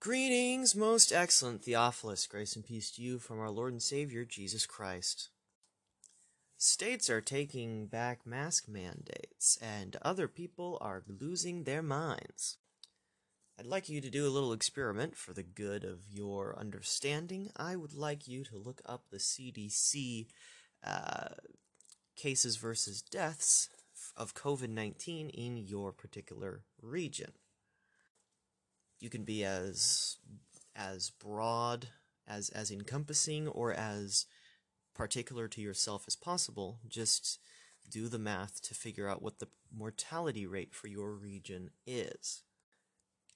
Greetings, most excellent Theophilus. Grace and peace to you from our Lord and Savior, Jesus Christ. States are taking back mask mandates, and other people are losing their minds. I'd like you to do a little experiment for the good of your understanding. I would like you to look up the CDC uh, cases versus deaths of COVID 19 in your particular region you can be as as broad as as encompassing or as particular to yourself as possible. Just do the math to figure out what the mortality rate for your region is.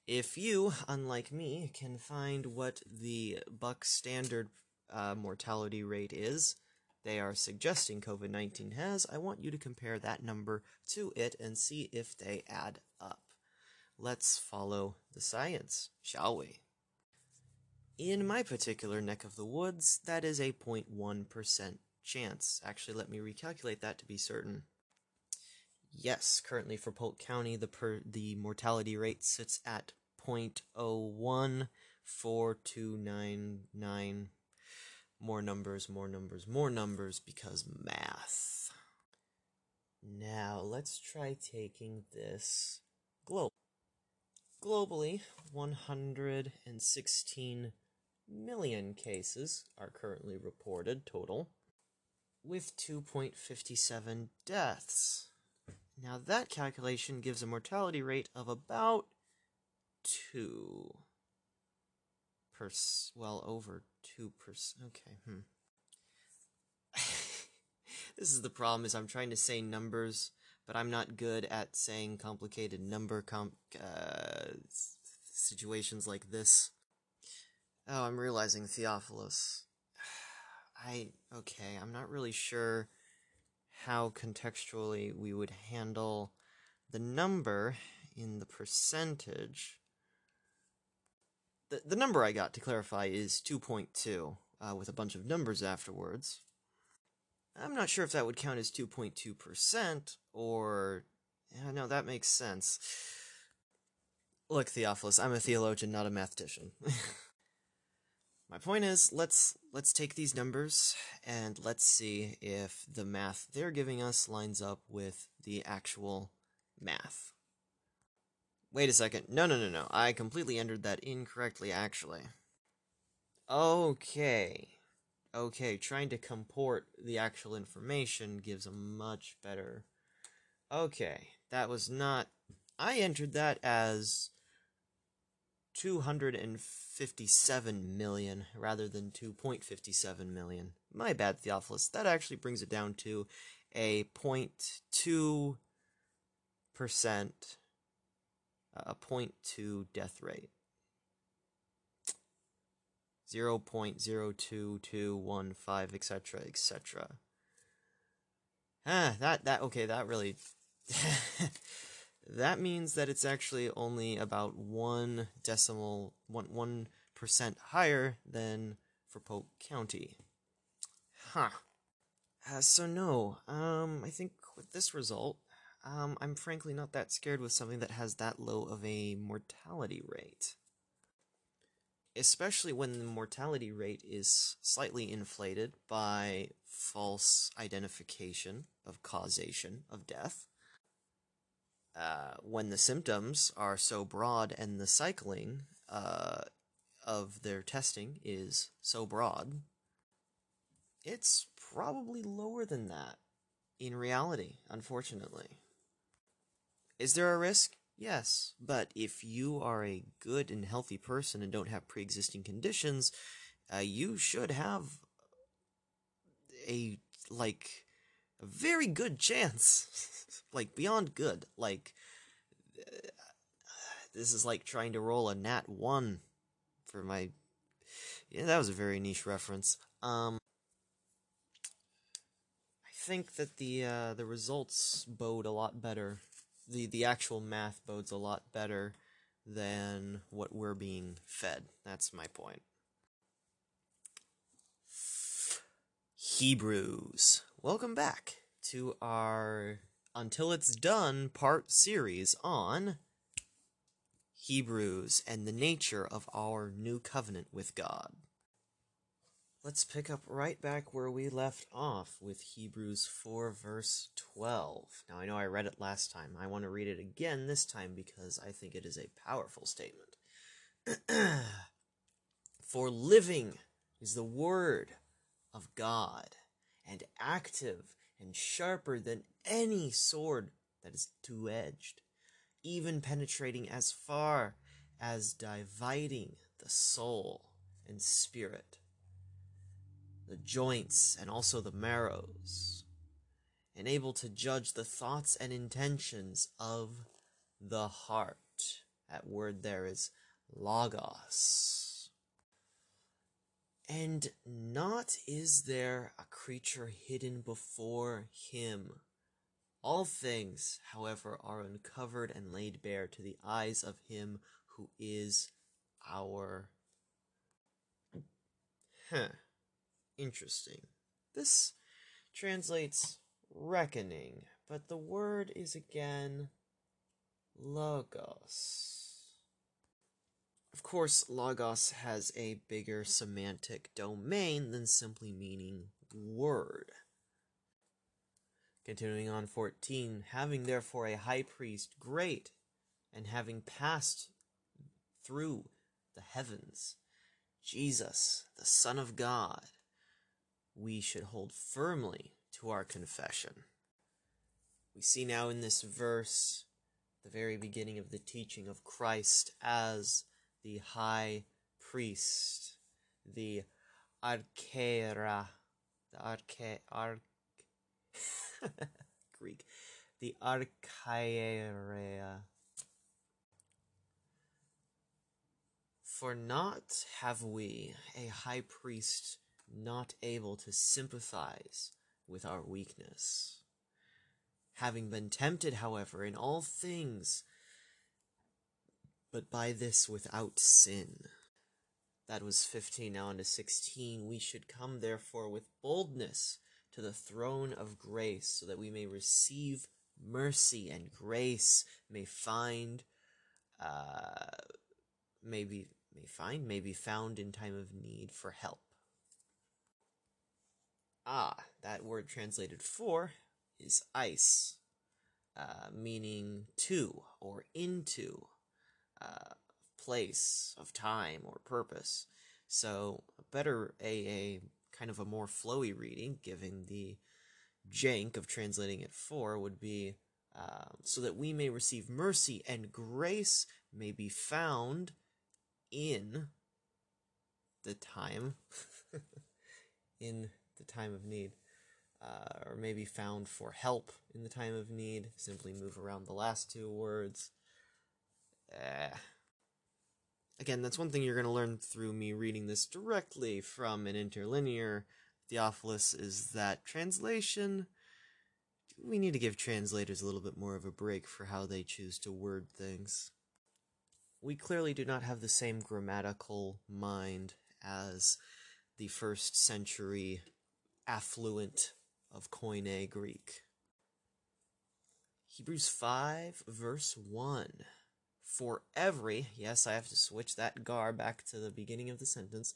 If you unlike me can find what the buck standard uh, mortality rate is they are suggesting covid-19 has i want you to compare that number to it and see if they add Let's follow the science, shall we? In my particular neck of the woods, that is a 0.1% chance. Actually, let me recalculate that to be certain. Yes, currently for Polk County, the per the mortality rate sits at 0.014299. More numbers, more numbers, more numbers because math. Now, let's try taking this. Globally, 116 million cases are currently reported total, with 2.57 deaths. Now, that calculation gives a mortality rate of about 2 per well over 2 percent. Okay, hmm. this is the problem is I'm trying to say numbers but I'm not good at saying complicated number comp uh, situations like this. Oh, I'm realizing Theophilus. I okay, I'm not really sure how contextually we would handle the number in the percentage. The, the number I got to clarify is 2.2 uh, with a bunch of numbers afterwards. I'm not sure if that would count as 2.2%, or... Yeah, no, that makes sense. Look, Theophilus, I'm a theologian, not a mathematician. My point is, let's let's take these numbers and let's see if the math they're giving us lines up with the actual math. Wait a second. No, no, no, no. I completely entered that incorrectly, actually. Okay. Okay, trying to comport the actual information gives a much better. Okay, that was not. I entered that as 257 million rather than 2.57 million. My bad, Theophilus. That actually brings it down to a 0.2 percent, uh, a 0.2 death rate. 0.02215, etc., etc. Ah, that, that, okay, that really, that means that it's actually only about one decimal, one, one percent higher than for Polk County. Huh. Uh, so no, um, I think with this result, um, I'm frankly not that scared with something that has that low of a mortality rate especially when the mortality rate is slightly inflated by false identification of causation of death. Uh, when the symptoms are so broad and the cycling uh, of their testing is so broad, it's probably lower than that in reality, unfortunately. Is there a risk? Yes, but if you are a good and healthy person and don't have pre-existing conditions, uh, you should have a like a very good chance, like beyond good. Like uh, this is like trying to roll a nat one for my. Yeah, that was a very niche reference. Um, I think that the uh, the results bode a lot better the the actual math bodes a lot better than what we're being fed. That's my point. Hebrews. Welcome back to our Until It's Done part series on Hebrews, and the nature of our new covenant with God. Let's pick up right back where we left off with Hebrews 4, verse 12. Now, I know I read it last time. I want to read it again this time because I think it is a powerful statement. For living is the Word of God, and active and sharper than any sword that is two edged, even penetrating as far as dividing the soul and spirit the joints, and also the marrows, and able to judge the thoughts and intentions of the heart. That word there is logos. And not is there a creature hidden before him. All things, however, are uncovered and laid bare to the eyes of him who is our. Huh. Interesting. This translates reckoning, but the word is again logos. Of course, logos has a bigger semantic domain than simply meaning word. Continuing on 14, having therefore a high priest great, and having passed through the heavens, Jesus, the Son of God, we should hold firmly to our confession. We see now in this verse the very beginning of the teaching of Christ as the high priest, the archeira, the arche, arch, Greek, the archaerea. For not have we a high priest not able to sympathize with our weakness. Having been tempted, however, in all things, but by this without sin. That was 15, now into 16. We should come, therefore, with boldness to the throne of grace, so that we may receive mercy and grace, may find, uh, maybe may find, may be found in time of need for help. Ah, that word translated for is ice, uh, meaning to or into, uh, place of time or purpose. So, better a, a kind of a more flowy reading, given the jank of translating it for, would be uh, so that we may receive mercy and grace may be found in the time in the time of need, uh, or maybe found for help in the time of need. Simply move around the last two words. Uh, again, that's one thing you're going to learn through me reading this directly from an interlinear Theophilus is that translation. We need to give translators a little bit more of a break for how they choose to word things. We clearly do not have the same grammatical mind as the first century affluent of Koine Greek. Hebrews 5, verse 1. For every, yes, I have to switch that gar back to the beginning of the sentence.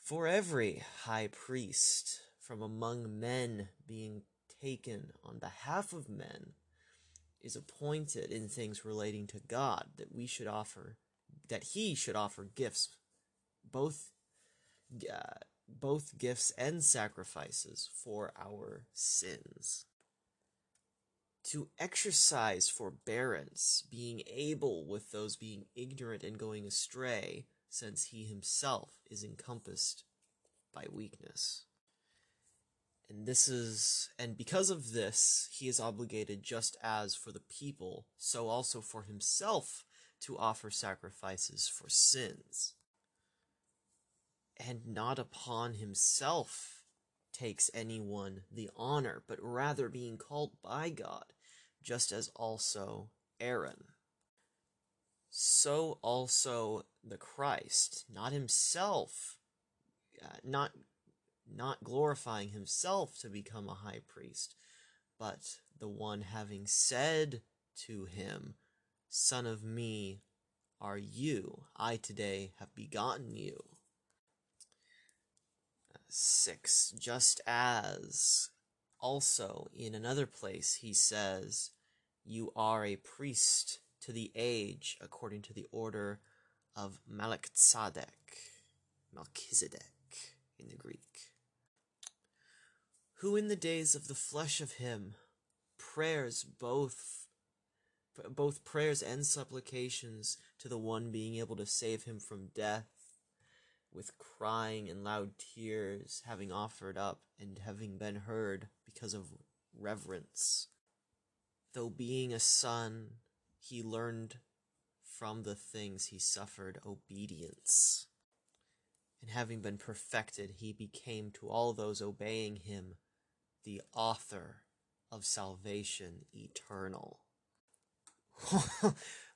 For every high priest from among men being taken on behalf of men is appointed in things relating to God that we should offer, that he should offer gifts, both uh, both gifts and sacrifices for our sins. To exercise forbearance, being able with those being ignorant and going astray, since he himself is encompassed by weakness. And this is, and because of this, he is obligated just as for the people, so also for himself to offer sacrifices for sins and not upon himself takes anyone the honor, but rather being called by God, just as also Aaron. So also the Christ, not himself, uh, not not glorifying himself to become a high priest, but the one having said to him, Son of me, are you. I today have begotten you. 6. Just as also in another place he says, You are a priest to the age according to the order of Melchizedek, Melchizedek in the Greek, who in the days of the flesh of him prayers both both prayers and supplications to the one being able to save him from death with crying and loud tears having offered up and having been heard because of reverence. Though being a son he learned from the things he suffered obedience. And having been perfected he became to all those obeying him the author of salvation eternal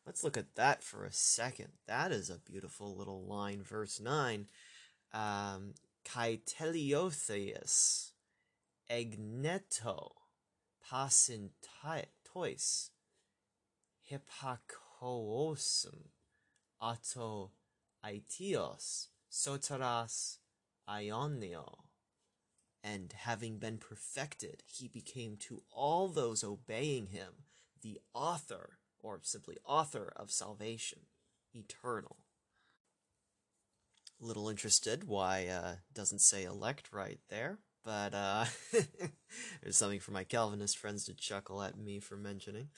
Let's look at that for a second. That is a beautiful little line. Verse 9. Um, teleotheus egneto pasintois hippakoosum ato aitios soteras ionio. And having been perfected, he became to all those obeying him the author or simply author of salvation, eternal. Little interested why uh, doesn't say elect right there, but uh, there's something for my Calvinist friends to chuckle at me for mentioning.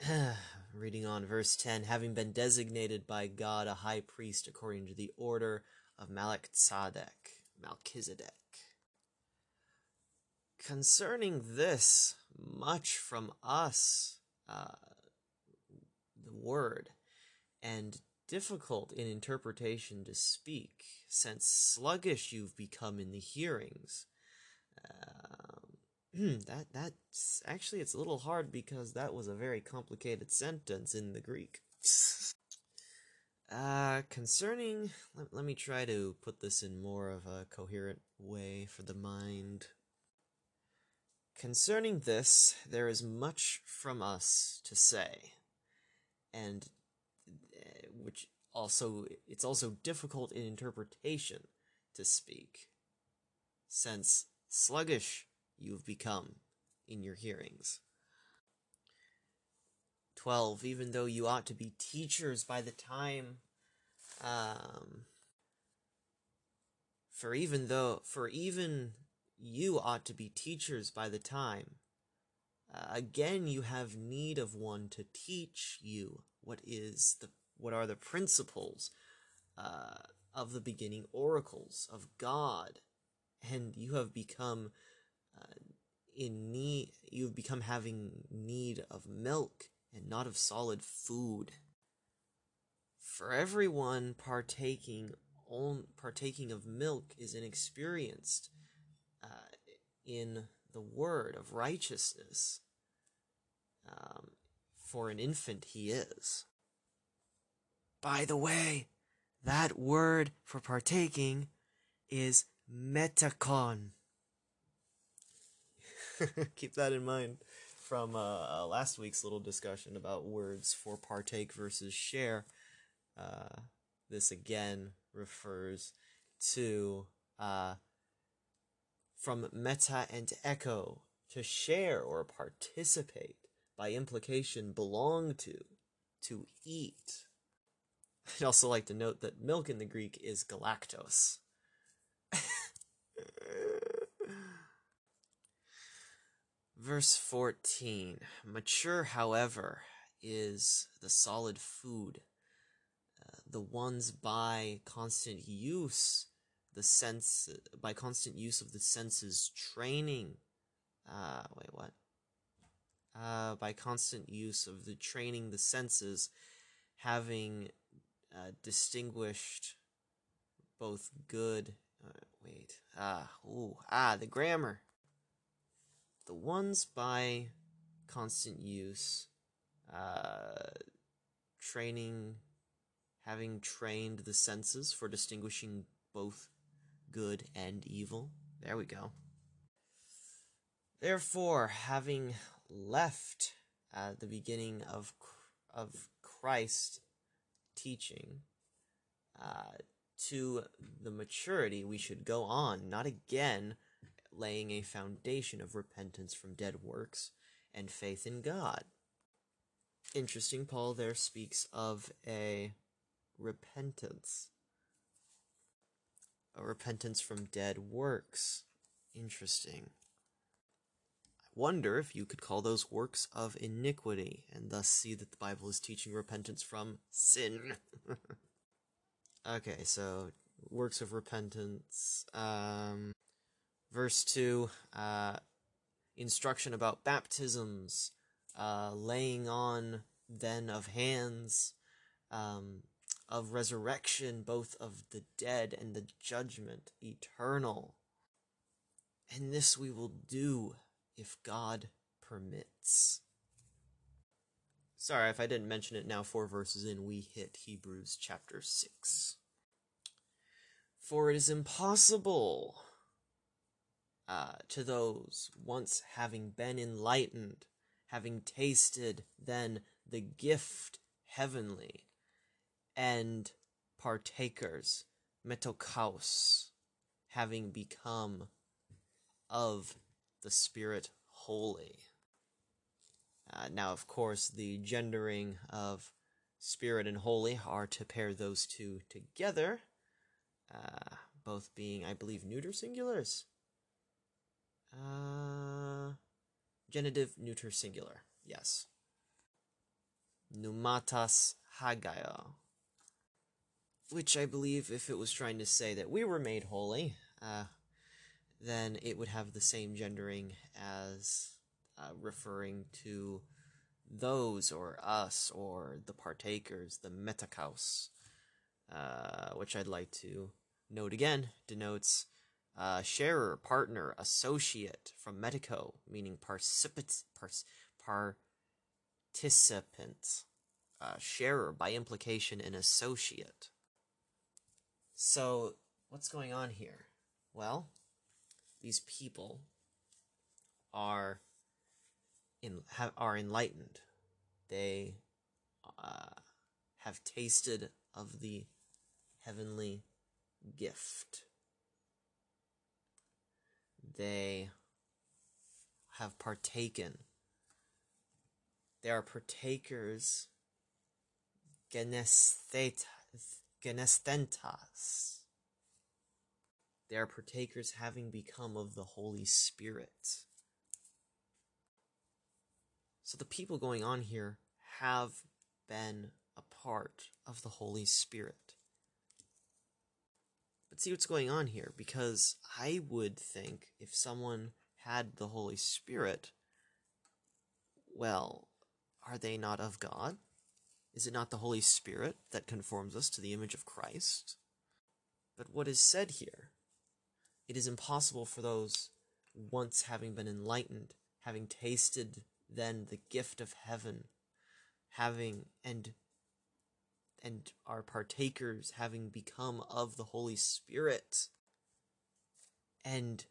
Reading on verse 10 having been designated by God a high priest according to the order of Melchizedek, Melchizedek. Concerning this, much from us uh, word, and difficult in interpretation to speak, since sluggish you've become in the hearings. Um, that that's actually it's a little hard because that was a very complicated sentence in the Greek. uh, concerning, let, let me try to put this in more of a coherent way for the mind. Concerning this, there is much from us to say and uh, which also it's also difficult in interpretation to speak since sluggish you've become in your hearings. 12 even though you ought to be teachers by the time um for even though for even you ought to be teachers by the time uh, again, you have need of one to teach you what is the what are the principles uh, of the beginning oracles of God, and you have become uh, in need. You have become having need of milk and not of solid food. For everyone partaking on partaking of milk is inexperienced uh, in the word of righteousness. Um, for an infant, he is. By the way, that word for partaking is metacon. Keep that in mind from uh, last week's little discussion about words for partake versus share. Uh, this again refers to uh, from meta and echo, to share or participate, by implication belong to, to eat. I'd also like to note that milk in the Greek is galactose. Verse 14 Mature, however, is the solid food, uh, the ones by constant use the sense by constant use of the senses training uh wait what? Uh by constant use of the training the senses having uh, distinguished both good uh, wait ah ooh ah the grammar. The ones by constant use uh training having trained the senses for distinguishing both good and evil. There we go. Therefore, having left uh, the beginning of of Christ teaching uh, to the maturity we should go on, not again laying a foundation of repentance from dead works and faith in God. Interesting, Paul there speaks of a repentance. Repentance from dead works. Interesting. I wonder if you could call those works of iniquity, and thus see that the Bible is teaching repentance from sin. okay, so works of repentance. Um, verse 2 uh, instruction about baptisms, uh, laying on then of hands, um, of resurrection, both of the dead and the judgment eternal. And this we will do if God permits. Sorry if I didn't mention it now, four verses in, we hit Hebrews chapter 6. For it is impossible uh, to those once having been enlightened, having tasted then the gift heavenly, and partakers, metokaos, having become of the Spirit holy. Uh, now, of course, the gendering of spirit and holy are to pair those two together, uh, both being, I believe, neuter singulars. Uh, genitive neuter singular. Yes. Numatas hagayo. Which I believe, if it was trying to say that we were made holy, uh, then it would have the same gendering as uh, referring to those or us or the partakers, the metakaos, uh, which I'd like to note again, denotes uh, sharer, partner, associate from Medico, meaning participant, participant, uh, sharer by implication, an associate. So, what's going on here? Well, these people are in have, are enlightened. They uh, have tasted of the heavenly gift they have partaken. They are partakers genesthetas. They are partakers having become of the Holy Spirit. So the people going on here have been a part of the Holy Spirit. But see what's going on here, because I would think if someone had the Holy Spirit, well, are they not of God? Is it not the Holy Spirit that conforms us to the image of Christ? But what is said here? It is impossible for those once having been enlightened, having tasted then the gift of heaven, having and and are partakers, having become of the Holy Spirit, and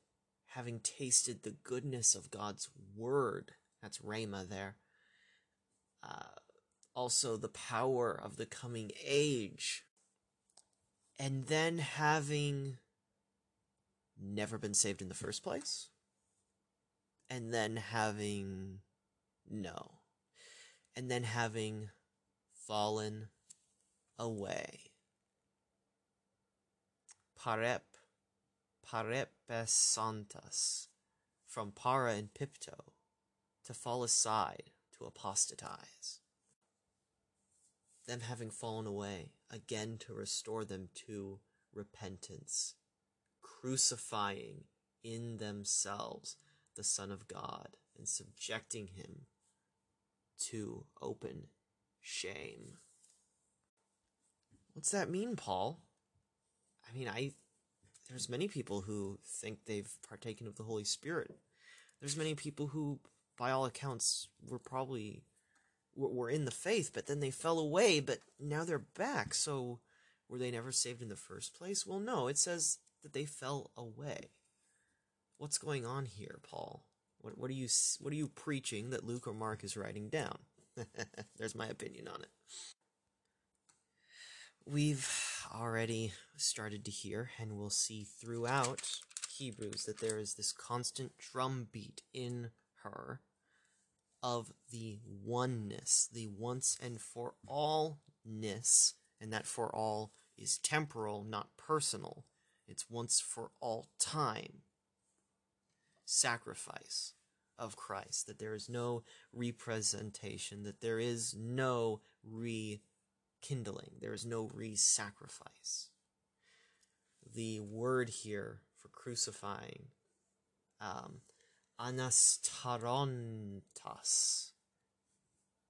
having tasted the goodness of God's Word. That's Rhema there. Uh, also, the power of the coming age. And then having never been saved in the first place. And then having. No. And then having fallen away. Parep, parepesantas, from para and pipto, to fall aside, to apostatize. Them having fallen away, again to restore them to repentance, crucifying in themselves the Son of God and subjecting him to open shame. What's that mean, Paul? I mean, I there's many people who think they've partaken of the Holy Spirit. There's many people who, by all accounts, were probably were in the faith, but then they fell away, but now they're back. So, were they never saved in the first place? Well, no. It says that they fell away. What's going on here, Paul? What what are you what are you preaching that Luke or Mark is writing down? There's my opinion on it. we've already started to hear, and we'll see throughout Hebrews, that there is this constant drumbeat in her of the oneness, the once and for allness, and that for all is temporal, not personal. It's once for all time sacrifice of Christ, that there is no representation, that there is no rekindling, there is no re sacrifice. The word here for crucifying, um, anastarontas,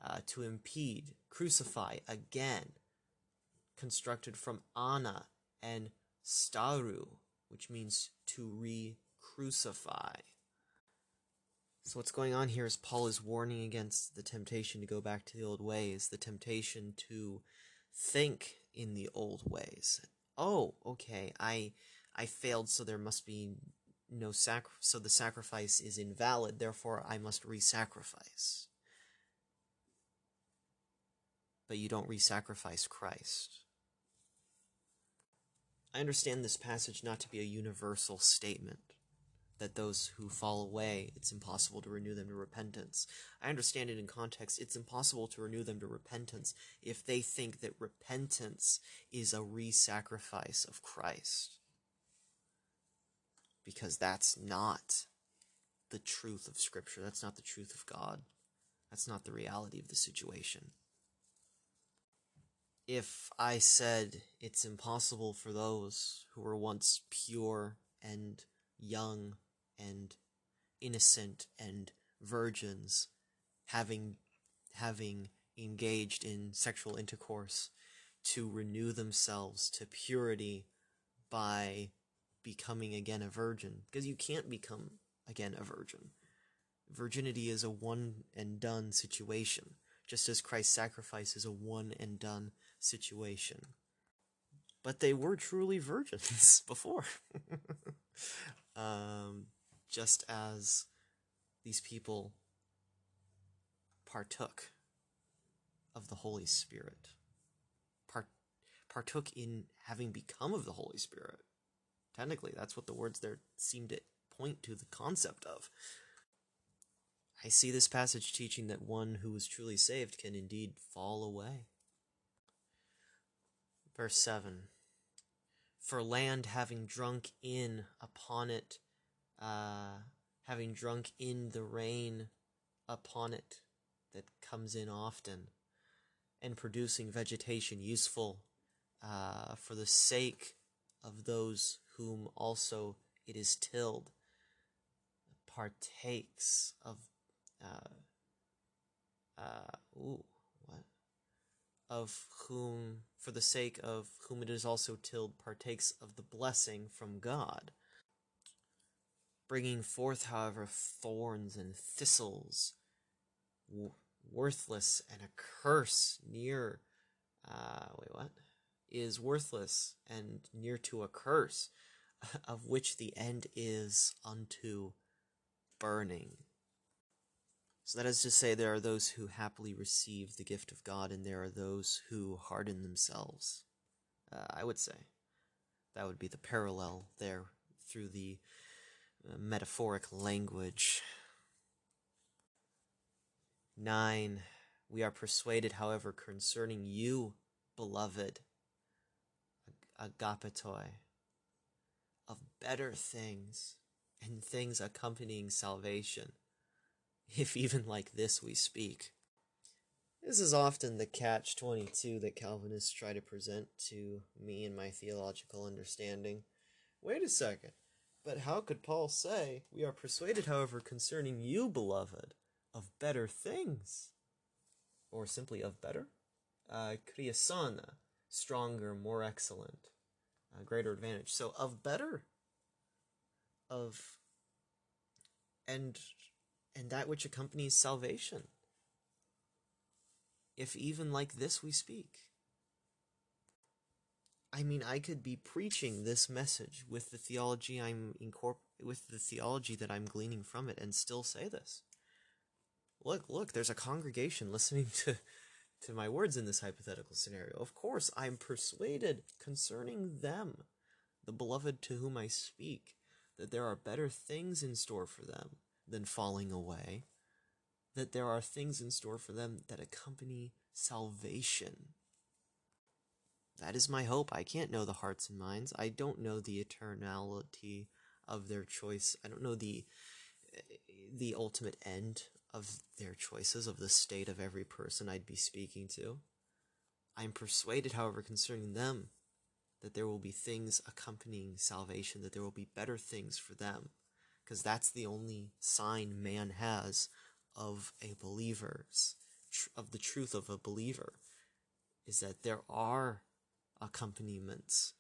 uh, to impede, crucify again, constructed from ana and staru, which means to re crucify. So, what's going on here is Paul is warning against the temptation to go back to the old ways, the temptation to think in the old ways. Oh, okay, I I failed, so there must be no sac so the sacrifice is invalid, therefore I must re-sacrifice. But you don't re-sacrifice Christ. I understand this passage not to be a universal statement that those who fall away, it's impossible to renew them to repentance. I understand it in context. It's impossible to renew them to repentance if they think that repentance is a re sacrifice of Christ because that's not the truth of Scripture. That's not the truth of God. That's not the reality of the situation. If I said it's impossible for those who were once pure and young and innocent and virgins having having engaged in sexual intercourse to renew themselves to purity by becoming again a virgin because you can't become again a virgin. Virginity is a one and done situation, just as Christ's sacrifice is a one and done situation. But they were truly virgins before. um, just as these people partook of the Holy Spirit, part, partook in having become of the Holy Spirit. Technically, that's what the words there seem to point to the concept of. I see this passage teaching that one who is truly saved can indeed fall away. Verse 7 For land having drunk in upon it, uh, having drunk in the rain upon it that comes in often, and producing vegetation useful uh, for the sake of those whom also it is tilled, partakes of, uh, uh, ooh, what? Of whom, for the sake of whom it is also tilled, partakes of the blessing from God. Bringing forth, however, thorns and thistles, w- worthless and a curse near, uh, wait, what? Is worthless and near to a curse of which the end is unto burning. So that is to say, there are those who happily receive the gift of God, and there are those who harden themselves. Uh, I would say that would be the parallel there through the uh, metaphoric language. 9. We are persuaded, however, concerning you, beloved, agapetoi of better things and things accompanying salvation, if even like this we speak. This is often the catch 22 that Calvinists try to present to me and my theological understanding. Wait a second, but how could Paul say, We are persuaded, however, concerning you, beloved, of better things? Or simply of better? Uh, kriasana, stronger, more excellent greater advantage. So of better, of and and that which accompanies salvation. If even like this we speak. I mean, I could be preaching this message with the theology I'm incorpor- with the theology that I'm gleaning from it, and still say this. Look, look, there's a congregation listening to to my words in this hypothetical scenario. Of course, I'm persuaded concerning them, the beloved to whom I speak, that there are better things in store for them than falling away, that there are things in store for them that accompany salvation. That is my hope. I can't know the hearts and minds. I don't know the eternality of their choice. I don't know the the ultimate end of their choices, of the state of every person I'd be speaking to. I am persuaded, however, concerning them, that there will be things accompanying salvation, that there will be better things for them, because that's the only sign man has of a believer's, of the truth of a believer, is that there are accompaniments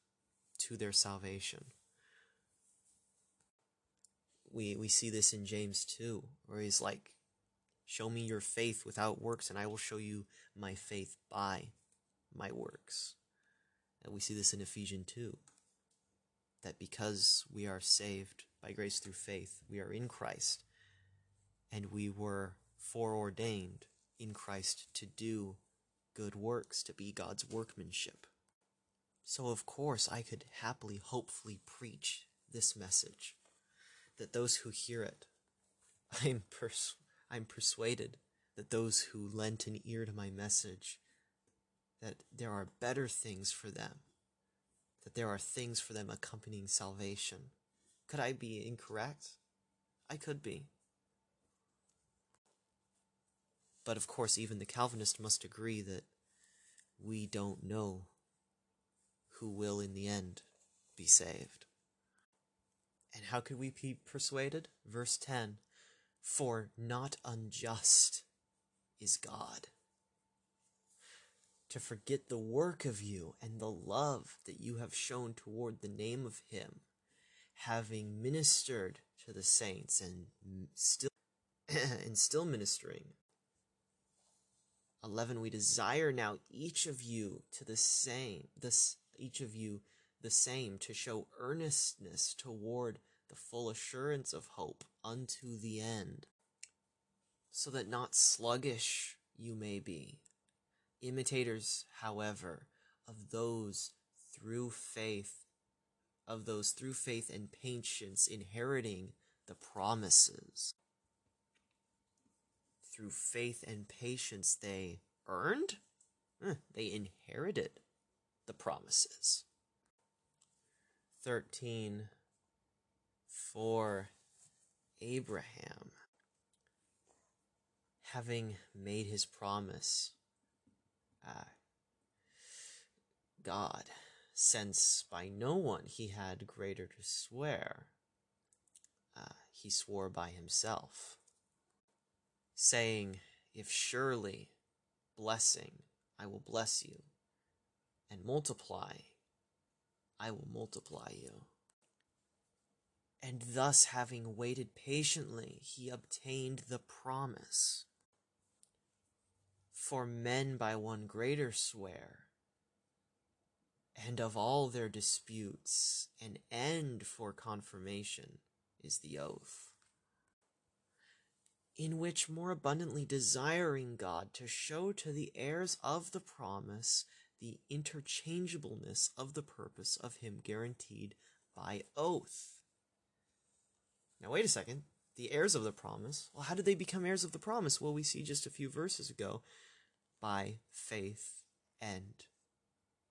to their salvation we we see this in James 2 where he's like show me your faith without works and I will show you my faith by my works. And we see this in Ephesians 2 that because we are saved by grace through faith we are in Christ and we were foreordained in Christ to do good works to be God's workmanship. So of course I could happily hopefully preach this message that those who hear it, I'm, pers- I'm persuaded that those who lent an ear to my message, that there are better things for them, that there are things for them accompanying salvation. Could I be incorrect? I could be. But of course, even the Calvinist must agree that we don't know who will in the end be saved. And how could we be persuaded? Verse 10 For not unjust is God. To forget the work of you and the love that you have shown toward the name of Him, having ministered to the saints and still and still ministering. 11 we desire now each of you to the same this each of you the same to show earnestness toward the full assurance of hope unto the end, so that not sluggish you may be, imitators, however, of those through faith, of those through faith and patience inheriting the promises. Through faith and patience they earned, they inherited the promises. 13 for Abraham, having made his promise, uh, God, since by no one he had greater to swear, uh, he swore by himself, saying, If surely blessing, I will bless you, and multiply, I will multiply you. And thus, having waited patiently, he obtained the promise. For men by one greater swear, and of all their disputes, an end for confirmation is the oath, in which more abundantly desiring God to show to the heirs of the promise the interchangeableness of the purpose of him guaranteed by oath. Now, wait a second. The heirs of the promise. Well, how did they become heirs of the promise? Well, we see just a few verses ago by faith and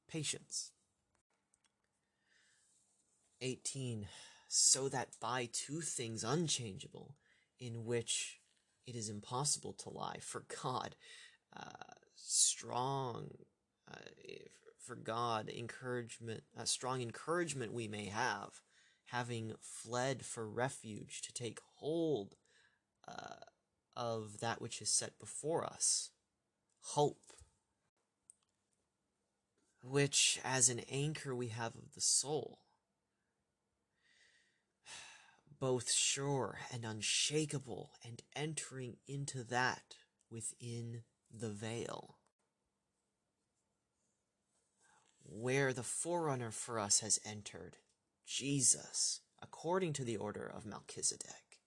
patience. 18. So that by two things unchangeable, in which it is impossible to lie, for God, uh, strong uh, for God, encouragement, a strong encouragement we may have, having fled for refuge to take hold uh, of that which is set before us, hope, which as an anchor we have of the soul, both sure and unshakable, and entering into that within the veil. Where the forerunner for us has entered, Jesus, according to the order of Melchizedek,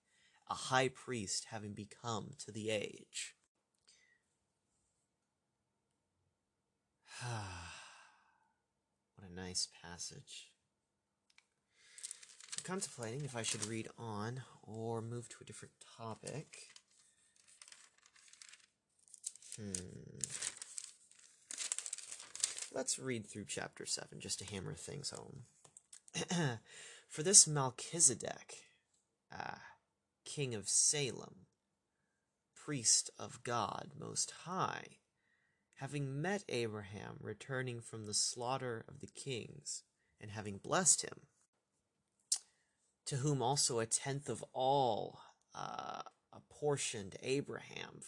a high priest having become to the age. what a nice passage. I'm contemplating if I should read on or move to a different topic. Hmm. Let's read through chapter 7 just to hammer things home. For this Melchizedek, ah, king of Salem, priest of God Most High, having met Abraham returning from the slaughter of the kings, and having blessed him, to whom also a tenth of all uh, apportioned Abraham,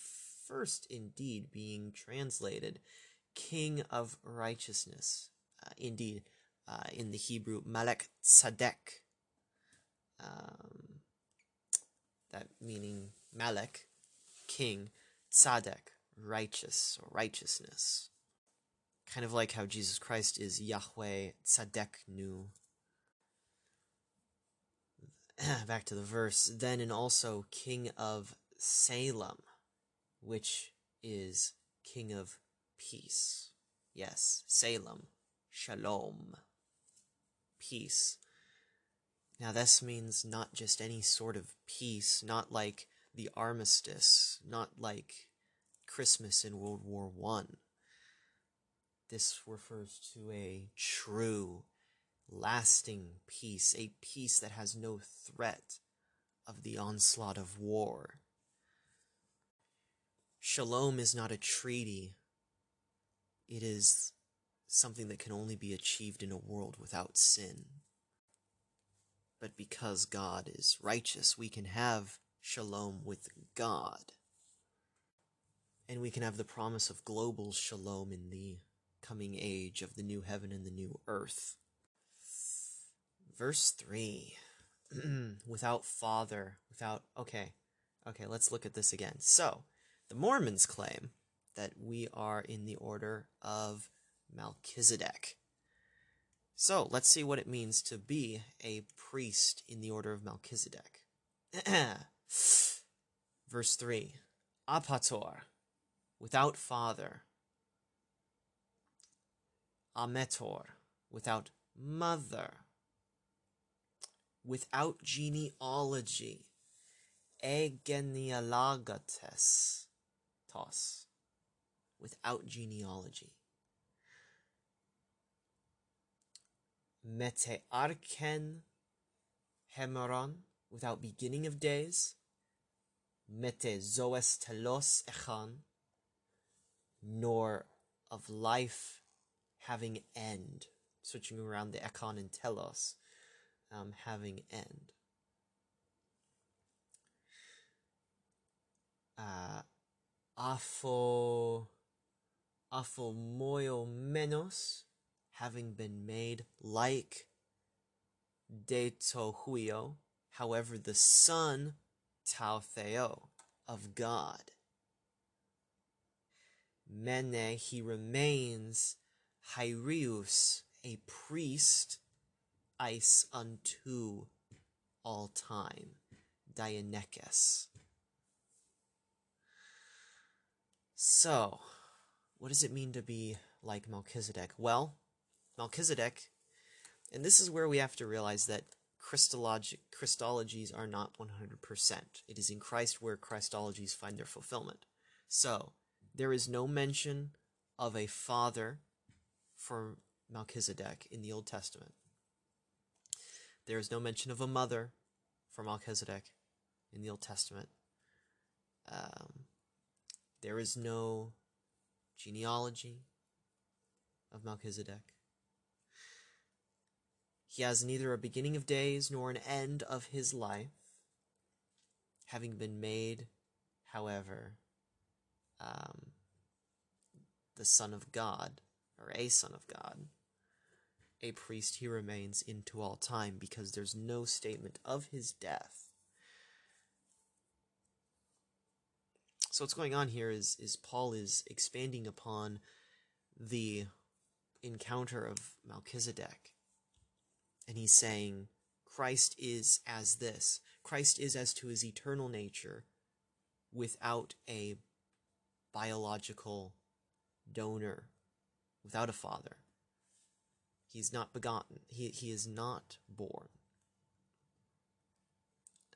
first indeed being translated king of righteousness. Uh, indeed, uh, in the Hebrew, Malek Tzadek. Um, that meaning Malek, king, Tzadek, righteous or righteousness. Kind of like how Jesus Christ is Yahweh Tzadeknu. Back to the verse. Then and also king of Salem, which is king of peace. Yes, Salem, Shalom, peace. Now, this means not just any sort of peace, not like the armistice, not like Christmas in World War One. This refers to a true, lasting peace, a peace that has no threat of the onslaught of war. Shalom is not a treaty it is something that can only be achieved in a world without sin. But because God is righteous, we can have shalom with God. And we can have the promise of global shalom in the coming age of the new heaven and the new earth. Verse 3 without father, without. Okay, okay, let's look at this again. So, the Mormons claim that we are in the order of Melchizedek. So let's see what it means to be a priest in the order of Melchizedek. Verse 3 Apator, without father. Ametor, without mother. Without genealogy. Egenealogates. Tos without genealogy. Mete arken hemeron, without beginning of days. Mete zoes telos echan, nor of life having end. Switching around the econ and telos, um, having end. Uh, afo afo moyo menos, having been made like de tohuio, however, the son tau theo of God. Mene, he remains Hyrius, a priest, ice unto all time, Dianekes. So, what does it mean to be like Melchizedek? Well, Melchizedek, and this is where we have to realize that Christologi- Christologies are not 100%. It is in Christ where Christologies find their fulfillment. So, there is no mention of a father for Melchizedek in the Old Testament. There is no mention of a mother for Melchizedek in the Old Testament. Um, there is no genealogy of Melchizedek. He has neither a beginning of days nor an end of his life, having been made, however, um, the Son of God, or a Son of God. A priest he remains into all time because there's no statement of his death So what's going on here is is Paul is expanding upon the encounter of Melchizedek. And he's saying Christ is as this. Christ is as to his eternal nature without a biological donor, without a father. He's not begotten. He, he is not born.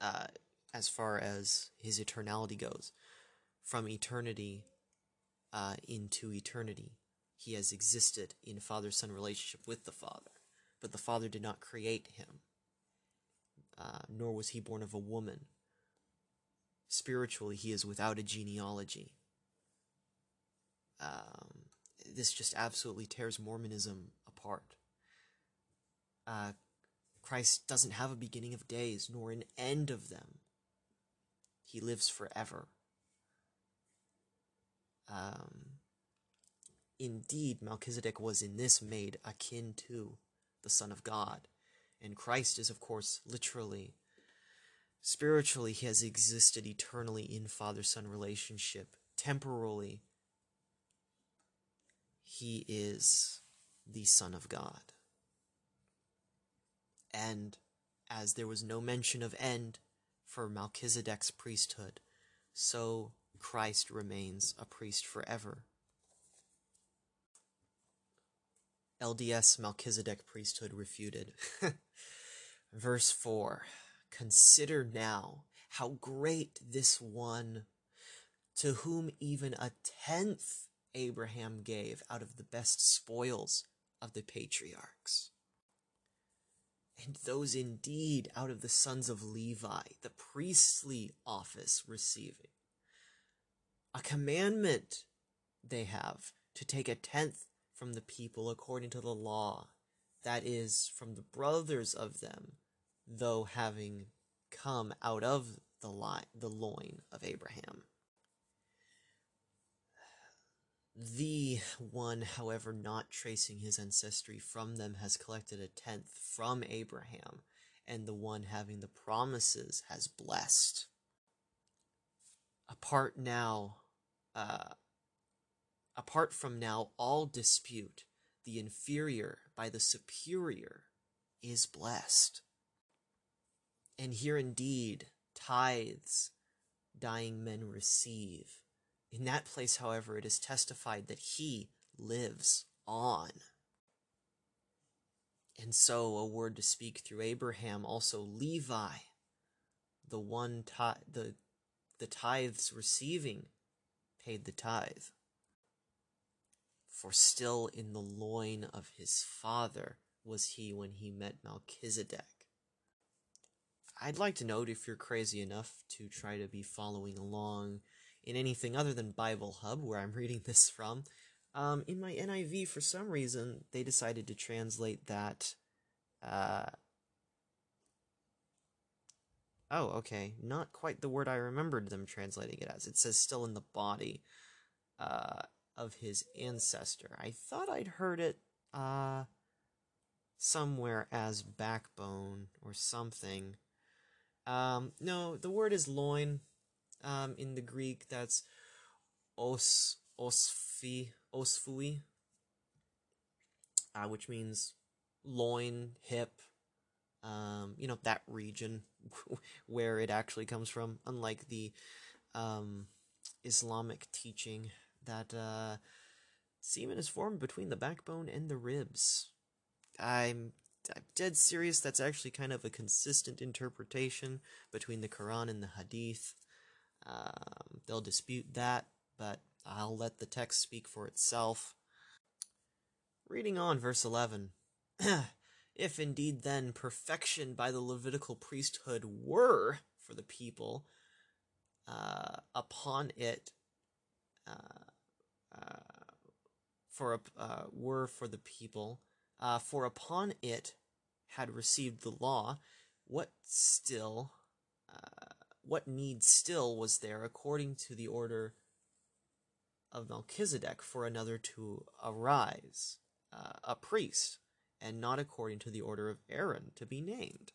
Uh, as far as his eternality goes, from eternity uh, into eternity, he has existed in father son relationship with the Father, but the Father did not create him, uh, nor was he born of a woman. Spiritually, he is without a genealogy. Um, this just absolutely tears Mormonism apart. Uh, Christ doesn't have a beginning of days, nor an end of them. He lives forever. Um, indeed, Melchizedek was in this made akin to the Son of God. And Christ is, of course, literally, spiritually, he has existed eternally in father son relationship. Temporally, he is the Son of God. And as there was no mention of end for Melchizedek's priesthood, so Christ remains a priest forever. LDS Melchizedek priesthood refuted. Verse 4 Consider now how great this one, to whom even a tenth Abraham gave out of the best spoils of the patriarchs. And those indeed out of the sons of Levi, the priestly office receiving. A commandment they have to take a tenth from the people according to the law, that is, from the brothers of them, though having come out of the, li- the loin of Abraham. The one, however, not tracing his ancestry from them, has collected a tenth from Abraham, and the one having the promises has blessed. Apart now, uh, apart from now all dispute, the inferior by the superior is blessed. And here indeed, tithes dying men receive in that place, however, it is testified that he lives on. And so, a word to speak through Abraham, also Levi, the one ti- the the tithes receiving, paid the tithe. For still in the loin of his father was he when he met Melchizedek. I'd like to note if you're crazy enough to try to be following along in anything other than Bible Hub, where I'm reading this from. Um, in my NIV, for some reason, they decided to translate that. Uh, oh, okay. Not quite the word I remembered them translating it as. It says still in the body uh, of his ancestor. I thought I'd heard it uh, somewhere as backbone or something. Um, no, the word is loin um, in the Greek. That's os osphi osphui, uh, which means loin, hip. Um, you know that region where it actually comes from. Unlike the um, Islamic teaching that uh, semen is formed between the backbone and the ribs. I'm I'm dead serious. That's actually kind of a consistent interpretation between the Quran and the Hadith. Um, they'll dispute that, but I'll let the text speak for itself. Reading on, verse 11. if indeed then perfection by the Levitical priesthood were for the people, uh, upon it, uh, for uh, were for the people, uh, for upon it had received the law, what still uh, what need still was there according to the order of Melchizedek for another to arise, uh, a priest, and not according to the order of Aaron to be named.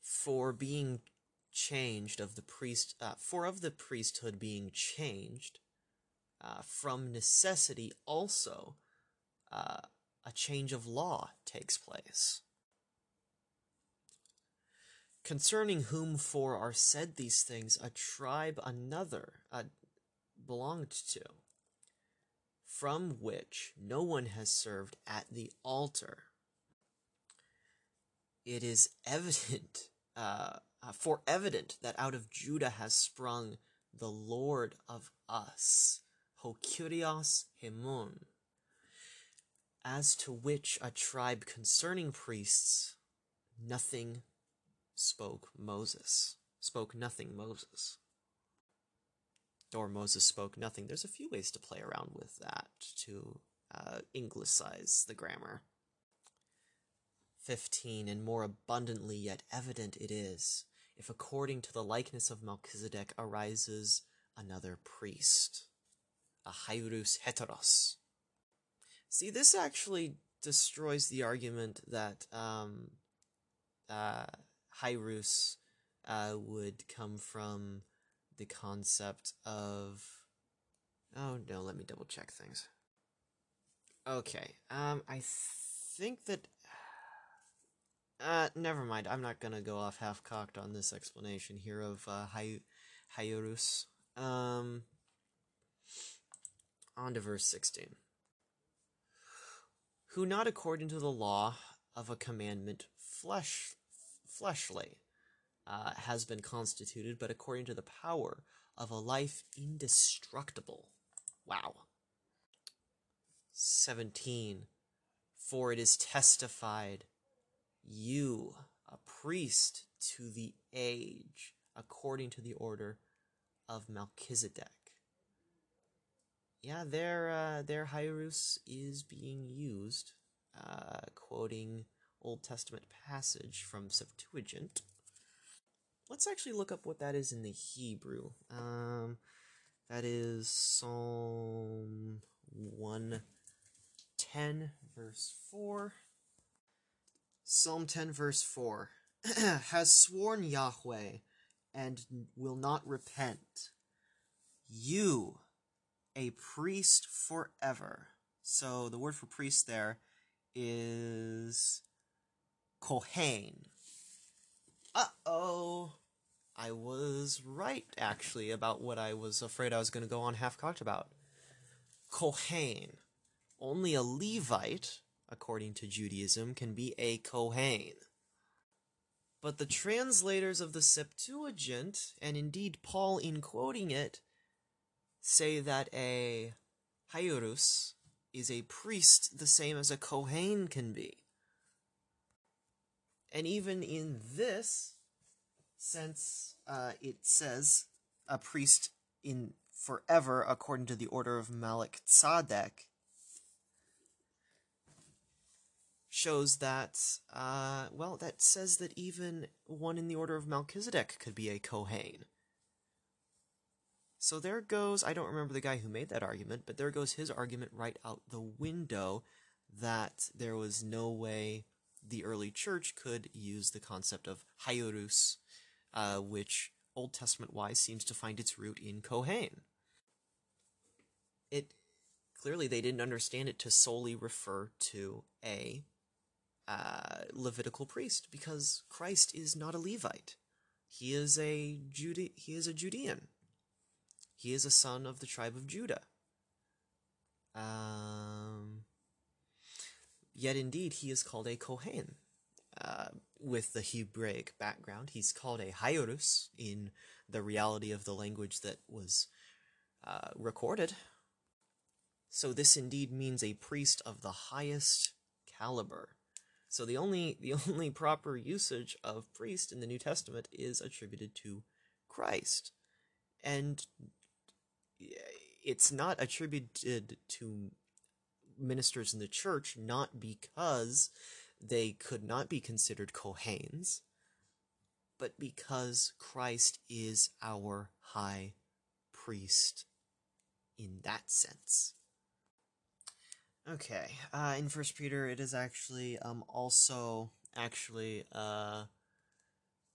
For being changed of the priest, uh, for of the priesthood being changed, uh, from necessity also, uh, a change of law takes place concerning whom for are said these things, a tribe another uh, belonged to. from which no one has served at the altar. It is evident, uh, uh, for evident, that out of Judah has sprung the Lord of us, Ho Kyrios Hemon, as to which a tribe concerning priests, nothing spoke Moses. Spoke nothing Moses or Moses spoke nothing. There's a few ways to play around with that to uh, the grammar. 15. And more abundantly yet evident it is, if according to the likeness of Melchizedek arises another priest, a Hierus Heteros. See, this actually destroys the argument that um, uh, Hyrus uh, would come from the concept of oh no let me double check things. Okay um i think that uh never mind. I'm not gonna go off half cocked on this explanation here of uh Hy- Hyrus. Um on to verse 16 who not according to the law of a commandment flesh fleshly uh, has been constituted, but according to the power of a life indestructible. Wow. 17. For it is testified, you, a priest to the age, according to the order of Melchizedek. Yeah, their uh, their Hyrus is being used, uh, quoting Old Testament passage from Septuagint. Let's actually look up what that is in the Hebrew. Um, that is Psalm 110, verse 4. Psalm 10, verse 4 has sworn Yahweh and will not repent. You, a priest forever. So the word for priest there is Kohen. Uh oh. I was right, actually, about what I was afraid I was going to go on half cocked about. Kohen. Only a Levite, according to Judaism, can be a Kohen. But the translators of the Septuagint, and indeed Paul in quoting it, say that a Hyrus is a priest the same as a Kohen can be. And even in this, since uh, it says a priest in forever according to the order of Malik Tzadek, shows that, uh, well, that says that even one in the order of Melchizedek could be a Kohen. So there goes, I don't remember the guy who made that argument, but there goes his argument right out the window that there was no way the early church could use the concept of Hierus uh, which Old Testament wise seems to find its root in Kohen. It clearly they didn't understand it to solely refer to a uh, Levitical priest because Christ is not a Levite. He is a Jude- he is a Judean. He is a son of the tribe of Judah. Um, yet indeed he is called a Kohen. Uh, with the Hebraic background. He's called a Hyrus in the reality of the language that was uh, recorded. So this indeed means a priest of the highest caliber. So the only the only proper usage of priest in the New Testament is attributed to Christ. And it's not attributed to ministers in the church not because they could not be considered Kohens, but because Christ is our high priest in that sense. Okay, uh, in First Peter, it is actually um also actually uh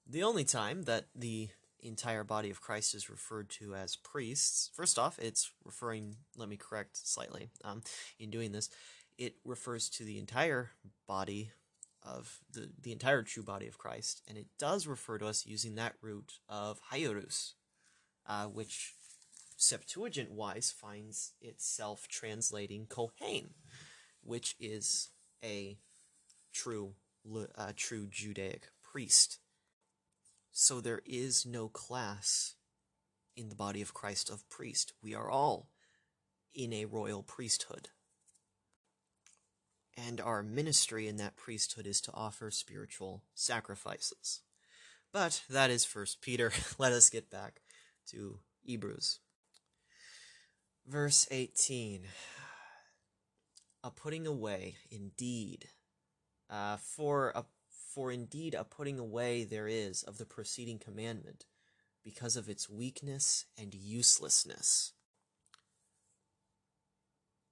the only time that the entire body of Christ is referred to as priests. First off, it's referring. Let me correct slightly. Um, in doing this, it refers to the entire body of the, the entire true body of Christ, and it does refer to us using that root of Hierus, uh, which Septuagint wise finds itself translating Kohen, which is a true uh, true Judaic priest. So there is no class in the body of Christ of priest. We are all in a royal priesthood. And our ministry in that priesthood is to offer spiritual sacrifices. But that is First Peter. Let us get back to Hebrews. Verse 18 A putting away, indeed. Uh, for, a, for indeed a putting away there is of the preceding commandment, because of its weakness and uselessness.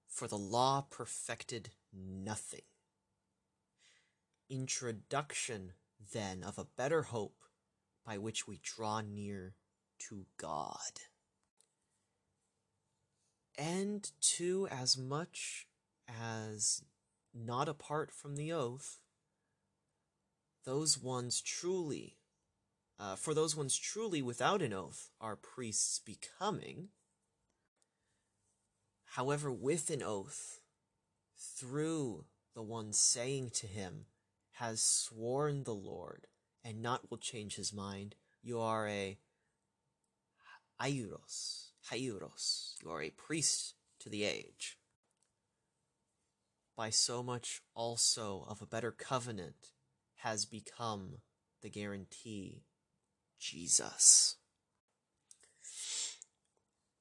For the law perfected nothing. Introduction, then, of a better hope by which we draw near to God and to as much as not apart from the oath, those ones truly, uh, for those ones truly without an oath are priests becoming. However, with an oath, through the one saying to him, has sworn the Lord, and not will change his mind, you are a aiuros Haiuros, you are a priest to the age. By so much also of a better covenant has become the guarantee Jesus.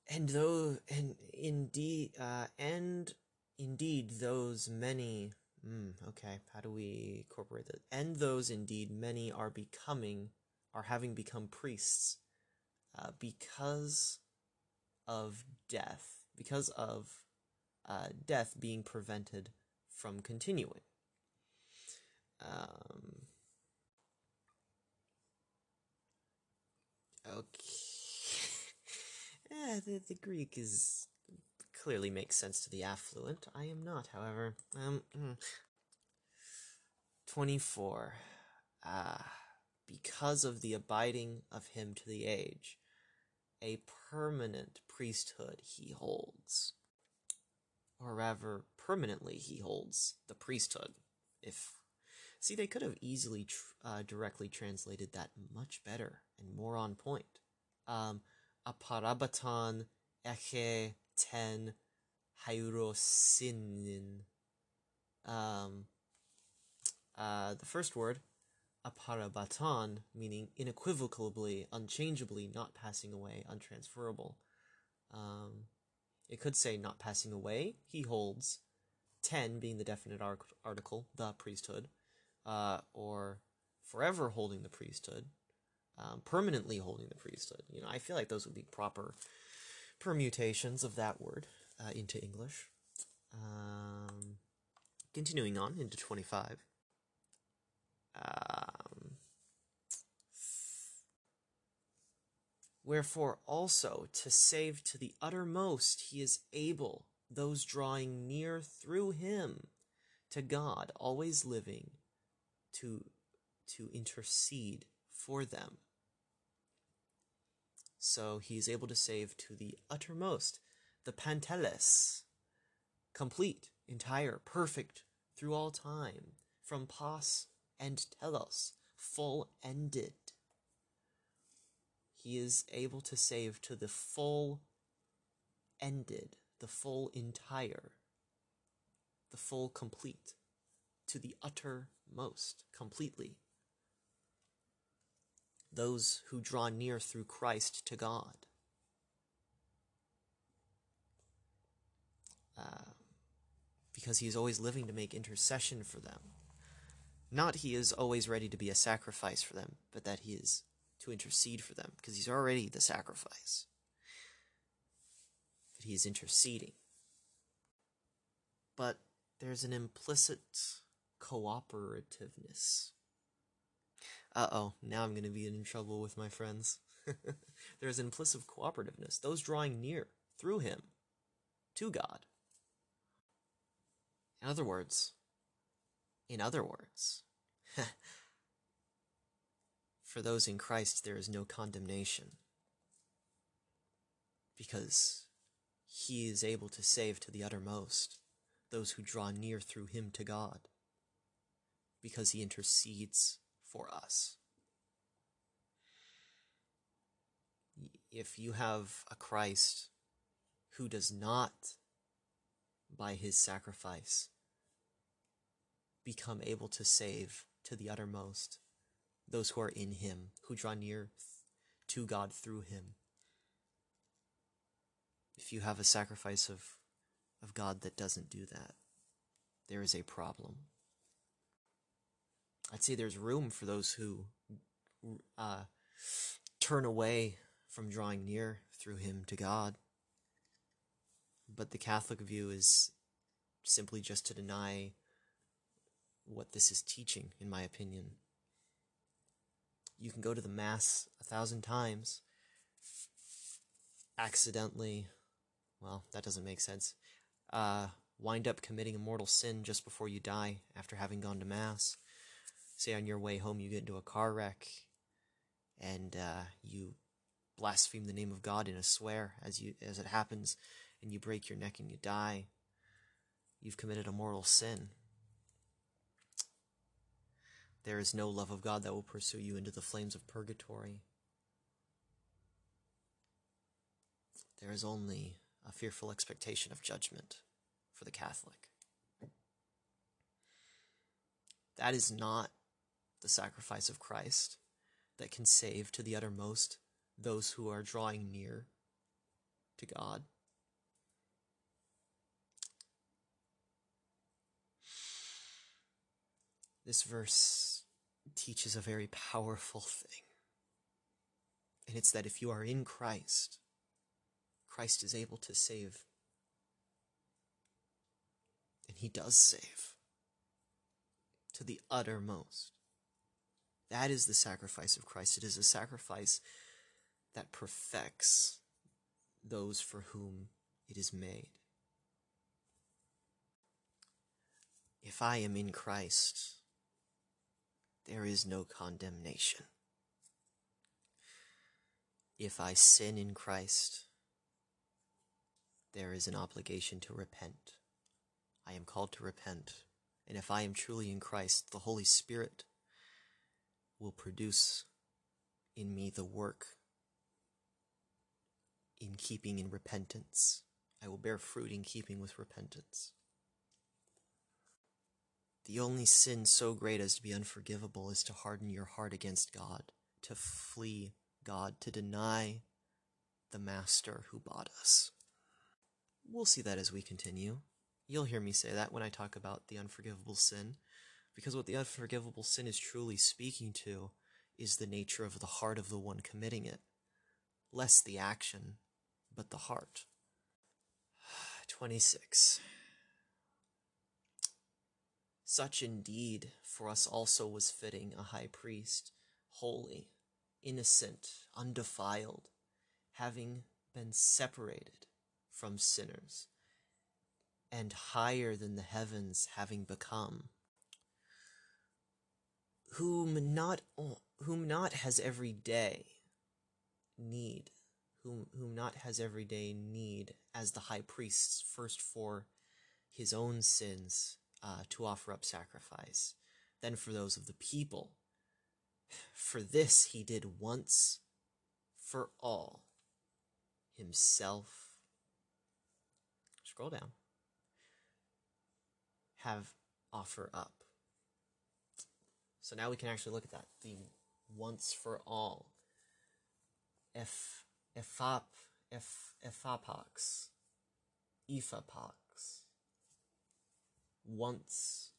And though, and indeed, uh, and indeed, those many, mm, okay, how do we incorporate that? And those indeed many are becoming, are having become priests, uh, because of death, because of uh, death being prevented from continuing. Um, okay. yeah, the, the Greek is clearly makes sense to the affluent. I am not, however. Um, hmm. 24. Ah, because of the abiding of him to the age, a permanent priesthood he holds. Or rather, permanently he holds the priesthood. If See, they could have easily tr- uh, directly translated that much better and more on point. Um, aparabaton ten haurosinin. Um, uh, the first word, aparabaton, meaning unequivocally, unchangeably, not passing away, untransferable. Um, it could say not passing away, he holds, 10 being the definite article, the priesthood, uh, or forever holding the priesthood, um, permanently holding the priesthood. You know, I feel like those would be proper permutations of that word uh, into English. Um, continuing on into 25. Um, Wherefore also to save to the uttermost he is able those drawing near through him to God, always living to to intercede for them. So he is able to save to the uttermost, the panteles, complete, entire, perfect through all time, from pos and telos, full ended he is able to save to the full ended, the full entire, the full complete, to the uttermost, completely. Those who draw near through Christ to God. Uh, because he is always living to make intercession for them. Not he is always ready to be a sacrifice for them, but that he is to intercede for them because he's already the sacrifice. But he is interceding. But there's an implicit cooperativeness. Uh oh, now I'm going to be in trouble with my friends. there's implicit cooperativeness, those drawing near through him to God. In other words, in other words, For those in Christ there is no condemnation. because he is able to save to the uttermost those who draw near through him to God, because he intercedes for us. If you have a Christ who does not, by his sacrifice, become able to save to the uttermost those who are in him, who draw near to God through him. If you have a sacrifice of, of God that doesn't do that, there is a problem. I'd say there's room for those who uh, turn away from drawing near through him to God. But the Catholic view is simply just to deny what this is teaching, in my opinion. You can go to the Mass a thousand times, accidentally, well, that doesn't make sense, uh, wind up committing a mortal sin just before you die after having gone to Mass. Say on your way home you get into a car wreck and uh, you blaspheme the name of God in a swear as you as it happens, and you break your neck and you die. You've committed a mortal sin. There is no love of God that will pursue you into the flames of purgatory. There is only a fearful expectation of judgment for the Catholic. That is not the sacrifice of Christ that can save to the uttermost those who are drawing near to God. This verse teaches a very powerful thing. And it's that if you are in Christ, Christ is able to save. And he does save to the uttermost. That is the sacrifice of Christ. It is a sacrifice that perfects those for whom it is made. If I am in Christ, there is no condemnation. If I sin in Christ, there is an obligation to repent. I am called to repent. And if I am truly in Christ, the Holy Spirit will produce in me the work in keeping in repentance. I will bear fruit in keeping with repentance. The only sin so great as to be unforgivable is to harden your heart against God, to flee God, to deny the Master who bought us. We'll see that as we continue. You'll hear me say that when I talk about the unforgivable sin, because what the unforgivable sin is truly speaking to is the nature of the heart of the one committing it, less the action but the heart. 26. Such indeed for us also was fitting a high priest, holy, innocent, undefiled, having been separated from sinners, and higher than the heavens having become, whom not whom not has every day need whom, whom not has everyday need as the high priest first for his own sins uh, to offer up sacrifice, then for those of the people. For this he did once for all himself. Scroll down. Have offer up. So now we can actually look at that. The once for all. If Ephap, Ephapox, Ephapox. Once,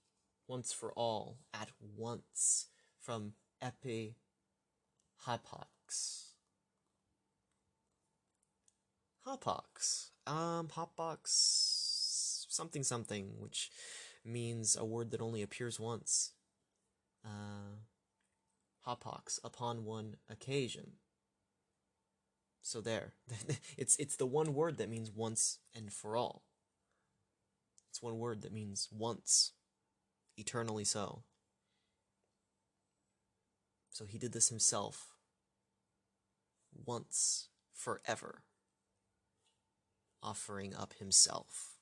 once for all, at once, from Epi Hypox. Hopox. Um, Hopbox something something, which means a word that only appears once. Uh, Hopox, upon one occasion. So there. it's it's the one word that means once and for all. It's one word that means once, eternally so. So he did this himself once forever. offering up himself.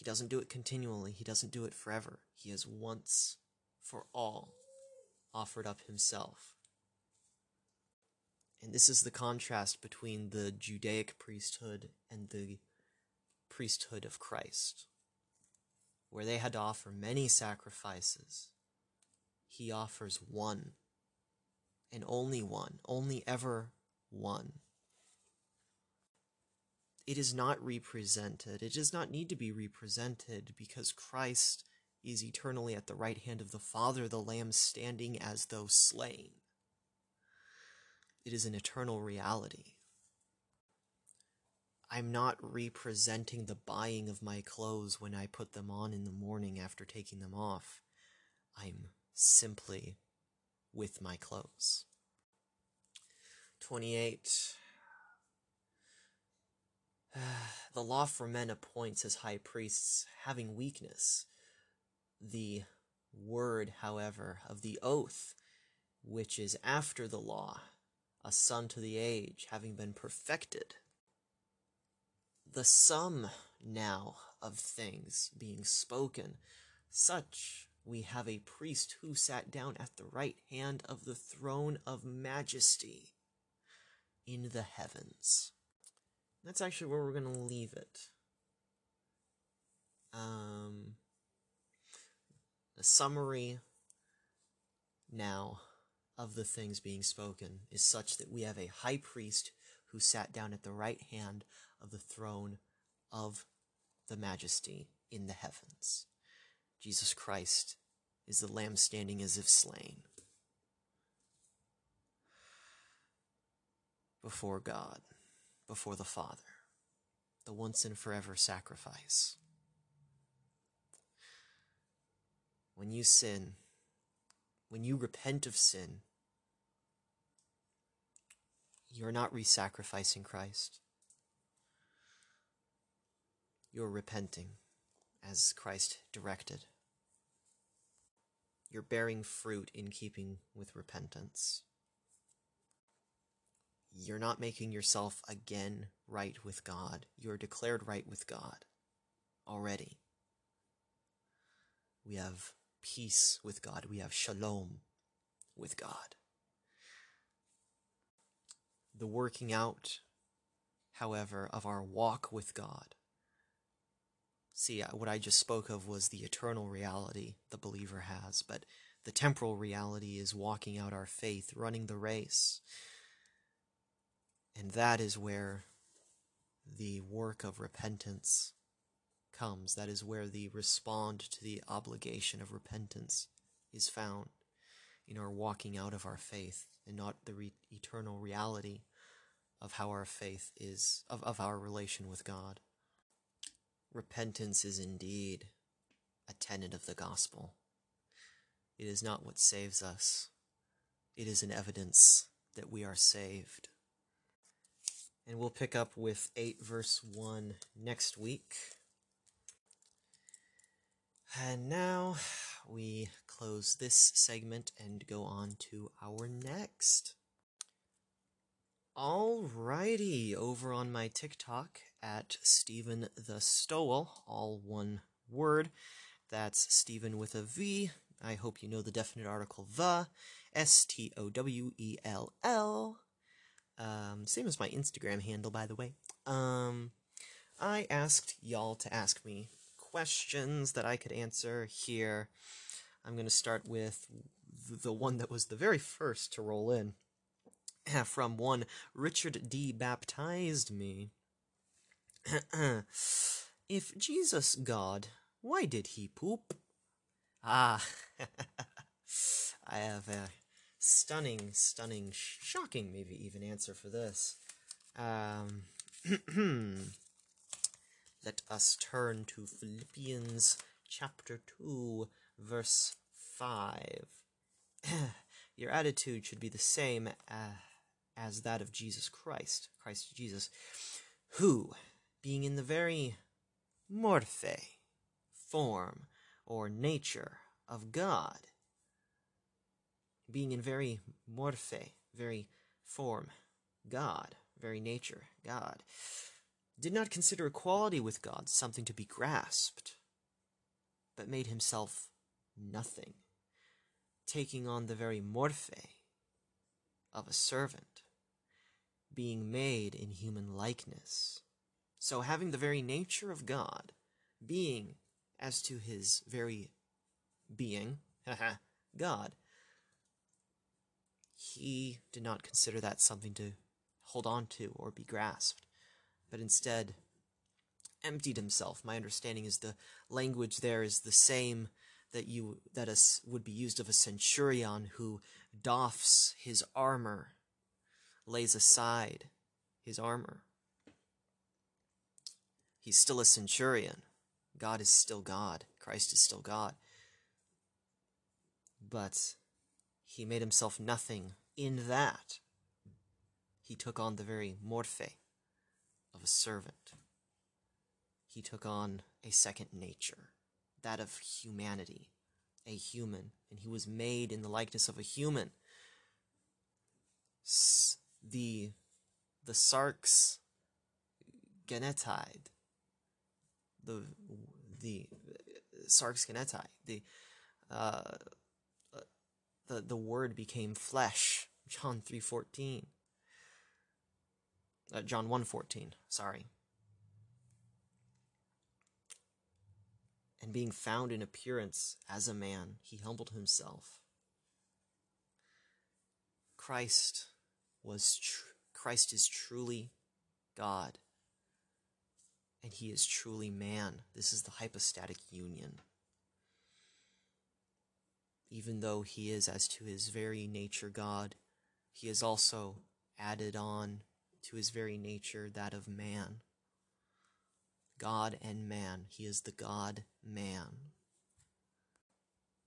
He doesn't do it continually, he doesn't do it forever. He has once for all offered up himself. And this is the contrast between the Judaic priesthood and the priesthood of Christ, where they had to offer many sacrifices. He offers one, and only one, only ever one. It is not represented, it does not need to be represented because Christ is eternally at the right hand of the Father, the Lamb standing as though slain. It is an eternal reality. I'm not representing the buying of my clothes when I put them on in the morning after taking them off. I'm simply with my clothes. 28. the law for men appoints as high priests having weakness. The word, however, of the oath, which is after the law, a son to the age, having been perfected. The sum now of things being spoken, such we have a priest who sat down at the right hand of the throne of majesty in the heavens. That's actually where we're going to leave it. Um, the summary now of the things being spoken is such that we have a high priest who sat down at the right hand of the throne of the majesty in the heavens. Jesus Christ is the lamb standing as if slain before God, before the Father, the once and forever sacrifice. When you sin, when you repent of sin, you're not re sacrificing Christ. You're repenting as Christ directed. You're bearing fruit in keeping with repentance. You're not making yourself again right with God. You're declared right with God already. We have peace with God. We have shalom with God. The working out, however, of our walk with God. See, uh, what I just spoke of was the eternal reality the believer has, but the temporal reality is walking out our faith, running the race. And that is where the work of repentance comes. That is where the respond to the obligation of repentance is found in our walking out of our faith and not the re- eternal reality of how our faith is, of, of our relation with God. Repentance is indeed a tenet of the gospel. It is not what saves us, it is an evidence that we are saved. And we'll pick up with 8 verse 1 next week. And now we close this segment and go on to our next. Alrighty, over on my TikTok at Stephen the Stowell, all one word. That's Stephen with a V. I hope you know the definite article the. S T O W E L L. Um, same as my Instagram handle, by the way. Um, I asked y'all to ask me questions that I could answer here. I'm going to start with the one that was the very first to roll in from one Richard D. Baptized me. if Jesus God, why did he poop? Ah, I have a stunning, stunning, shocking, maybe even answer for this. Um, let us turn to Philippians chapter 2, verse 5. Your attitude should be the same uh, as that of Jesus Christ, Christ Jesus, who, being in the very morphe, form, or nature of God, being in very morphe, very form, God, very nature, God, did not consider equality with God something to be grasped, but made himself nothing, taking on the very morphe of a servant, being made in human likeness. So, having the very nature of God, being as to his very being, God, he did not consider that something to hold on to or be grasped, but instead emptied himself. My understanding is the language there is the same that you that us would be used of a centurion who doffs his armor, lays aside his armor. He's still a centurion. God is still God. Christ is still God. But he made himself nothing in that. He took on the very morphe of a servant. He took on a second nature, that of humanity, a human, and he was made in the likeness of a human. S- the the sarx genetide, the the sarx genetide, the uh, the the word became flesh. John three fourteen. Uh, John one fourteen. Sorry. And being found in appearance as a man, he humbled himself. Christ was tr- Christ is truly God, and he is truly man. This is the hypostatic union even though he is as to his very nature God, he is also added on to his very nature that of man. God and man, he is the God man.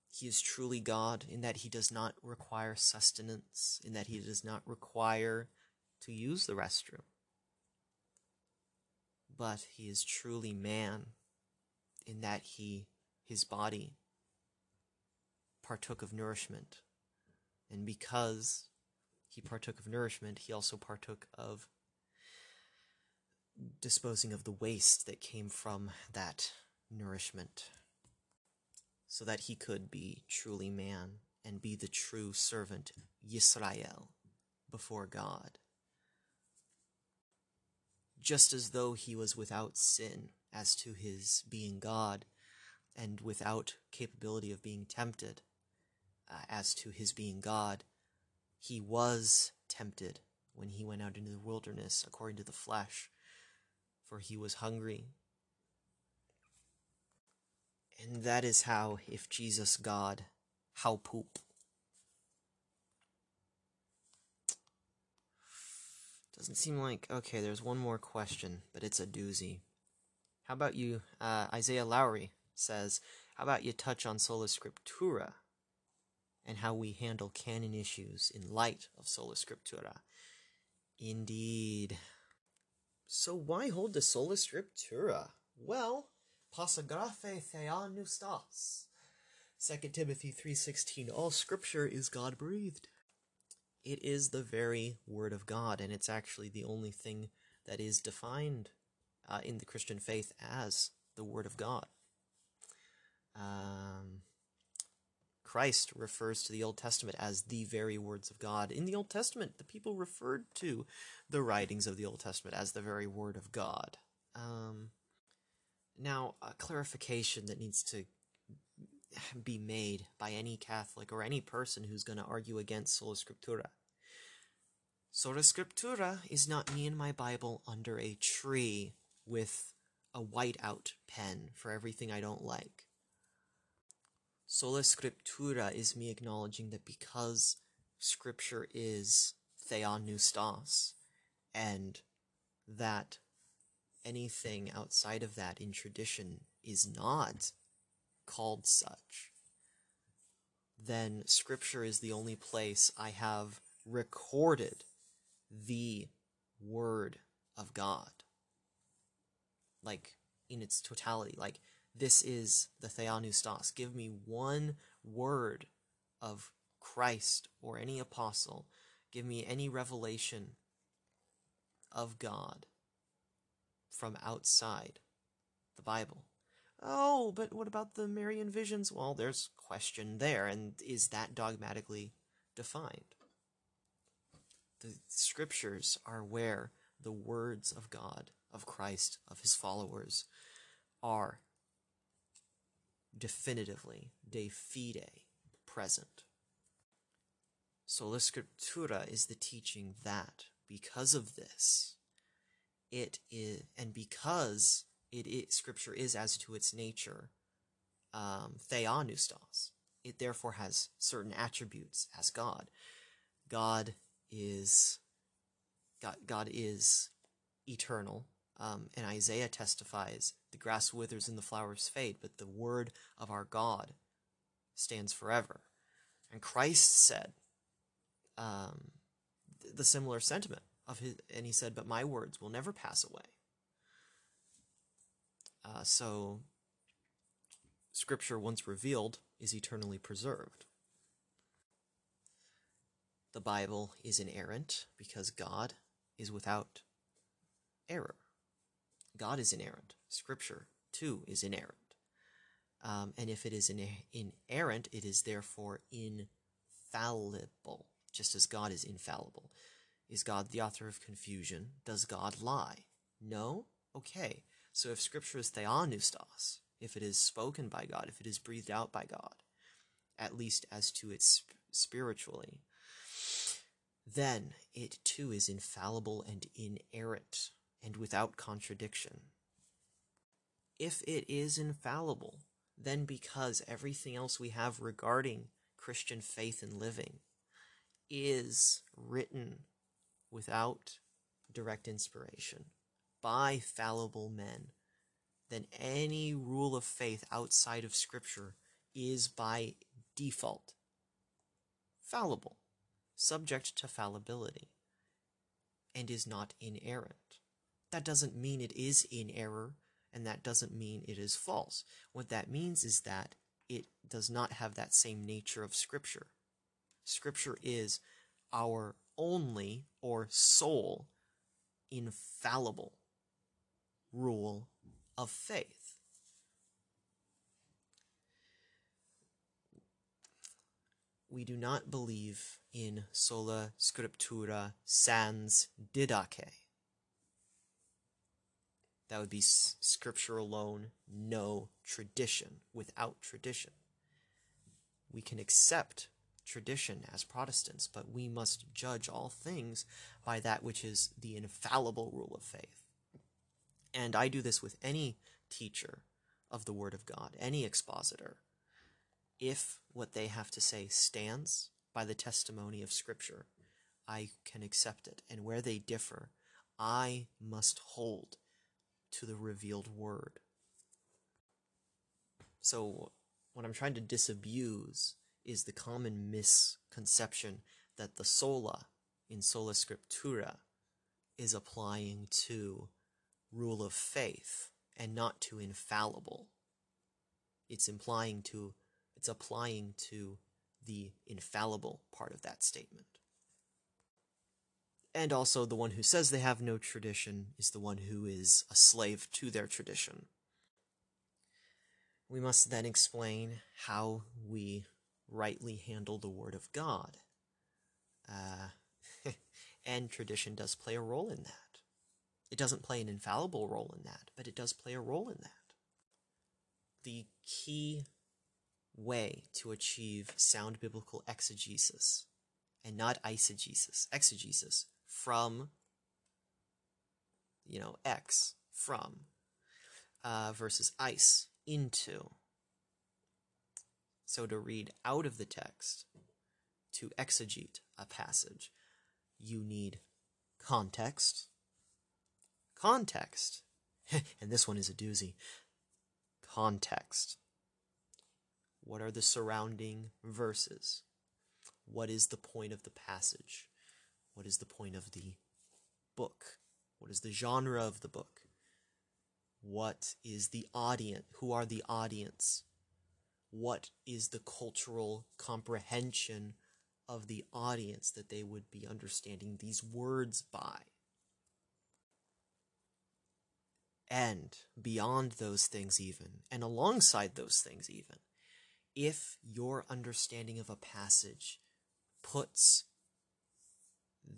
He is truly God in that he does not require sustenance, in that he does not require to use the restroom. But he is truly man in that he, his body, partook of nourishment. And because he partook of nourishment, he also partook of disposing of the waste that came from that nourishment, so that he could be truly man and be the true servant, Yisrael, before God. Just as though he was without sin as to his being God and without capability of being tempted uh, as to his being God, he was tempted when he went out into the wilderness according to the flesh, for he was hungry. And that is how, if Jesus God, how poop. Doesn't seem like. Okay, there's one more question, but it's a doozy. How about you, uh, Isaiah Lowry says, how about you touch on Sola Scriptura? And how we handle canon issues in light of Sola Scriptura. Indeed. So why hold the Sola Scriptura? Well, passagraphe theopneustos. 2 Timothy 3.16 All scripture is God-breathed. It is the very word of God, and it's actually the only thing that is defined uh, in the Christian faith as the word of God. Um, Christ refers to the Old Testament as the very words of God. In the Old Testament, the people referred to the writings of the Old Testament as the very word of God. Um, now, a clarification that needs to be made by any Catholic or any person who's going to argue against Sola Scriptura. Sola Scriptura is not me and my Bible under a tree with a whiteout pen for everything I don't like. Sola Scriptura is me acknowledging that because Scripture is theopneustos, and that anything outside of that in tradition is not called such, then Scripture is the only place I have recorded the Word of God. Like, in its totality. Like, this is the Theopneustos. Give me one word of Christ or any apostle. Give me any revelation of God from outside the Bible. Oh, but what about the Marian visions? Well, there's question there, and is that dogmatically defined? The scriptures are where the words of God, of Christ, of his followers are definitively, de fide, present. Sola Scriptura is the teaching that because of this, it is, and because it Scripture is as to its nature, um, theopneustos, it therefore has certain attributes as God. God is God, God is eternal. Um, and Isaiah testifies, the grass withers and the flowers fade, but the word of our God stands forever. And Christ said um, the similar sentiment of his, and he said, "But my words will never pass away." Uh, so, Scripture, once revealed, is eternally preserved. The Bible is inerrant because God is without error. God is inerrant. Scripture, too, is inerrant. Um, and if it is inerrant, it is therefore infallible, just as God is infallible. Is God the author of confusion? Does God lie? No? Okay. So if Scripture is theopneustos, if it is spoken by God, if it is breathed out by God, at least as to it sp- spiritually, then it too is infallible and inerrant and without contradiction. If it is infallible, then because everything else we have regarding Christian faith and living is written without direct inspiration by fallible men, then any rule of faith outside of Scripture is by default fallible subject to fallibility, and is not inerrant. That doesn't mean it is in error, and that doesn't mean it is false. What that means is that it does not have that same nature of Scripture. Scripture is our only or sole infallible rule of faith. we do not believe in sola scriptura sans didache. That would be scripture alone, no tradition, without tradition. We can accept tradition as Protestants, but we must judge all things by that which is the infallible rule of faith. And I do this with any teacher of the Word of God, any expositor if what they have to say stands by the testimony of Scripture, I can accept it. And where they differ, I must hold to the revealed word. So, what I'm trying to disabuse is the common misconception that the sola in sola scriptura is applying to rule of faith and not to infallible. It's implying to it's applying to the infallible part of that statement. And also, the one who says they have no tradition is the one who is a slave to their tradition. We must then explain how we rightly handle the Word of God. Uh, and tradition does play a role in that. It doesn't play an infallible role in that, but it does play a role in that. The key way to achieve sound biblical exegesis and not eisegesis, exegesis from, you know, X, from, uh, versus eis, into. So to read out of the text, to exegete a passage, you need context. Context. and this one is a doozy. Context what are the surrounding verses? What is the point of the passage? What is the point of the book? What is the genre of the book? What is the audience? Who are the audience? What is the cultural comprehension of the audience that they would be understanding these words by? and beyond those things, even, and alongside those things, even, if your understanding of a passage puts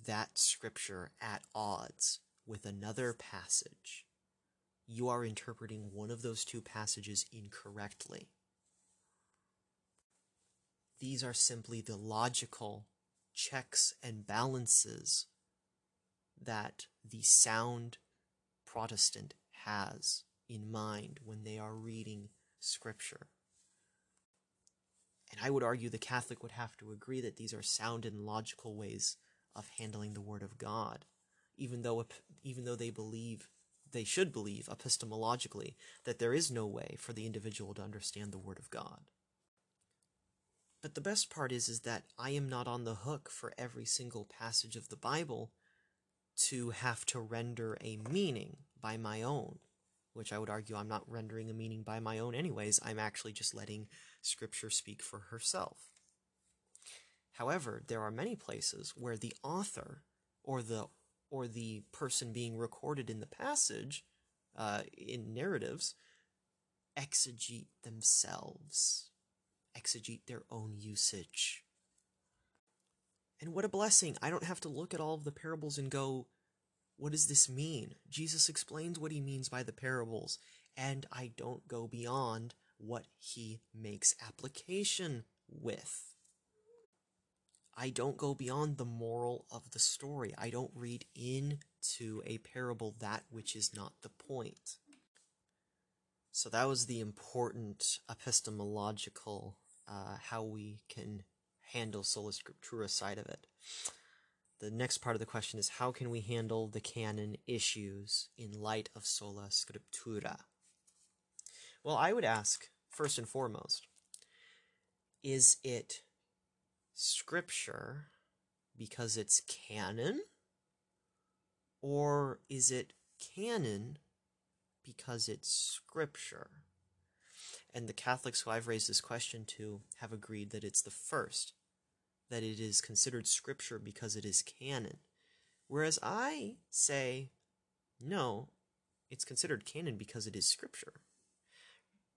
that scripture at odds with another passage, you are interpreting one of those two passages incorrectly. These are simply the logical checks and balances that the sound Protestant has in mind when they are reading Scripture. And I would argue the Catholic would have to agree that these are sound and logical ways of handling the Word of God, even though even though they believe they should believe epistemologically that there is no way for the individual to understand the Word of God. But the best part is is that I am not on the hook for every single passage of the Bible to have to render a meaning by my own, which I would argue I'm not rendering a meaning by my own anyways. I'm actually just letting scripture speak for herself. However, there are many places where the author or the or the person being recorded in the passage uh, in narratives exegete themselves exegete their own usage. And what a blessing! I don't have to look at all of the parables and go, what does this mean? Jesus explains what he means by the parables, and I don't go beyond what he makes application with. I don't go beyond the moral of the story. I don't read into a parable that which is not the point. So that was the important epistemological uh, how we can handle sola scriptura side of it. The next part of the question is how can we handle the canon issues in light of sola scriptura? Well, I would ask first and foremost is it scripture because it's canon? Or is it canon because it's scripture? And the Catholics who I've raised this question to have agreed that it's the first, that it is considered scripture because it is canon. Whereas I say, no, it's considered canon because it is scripture.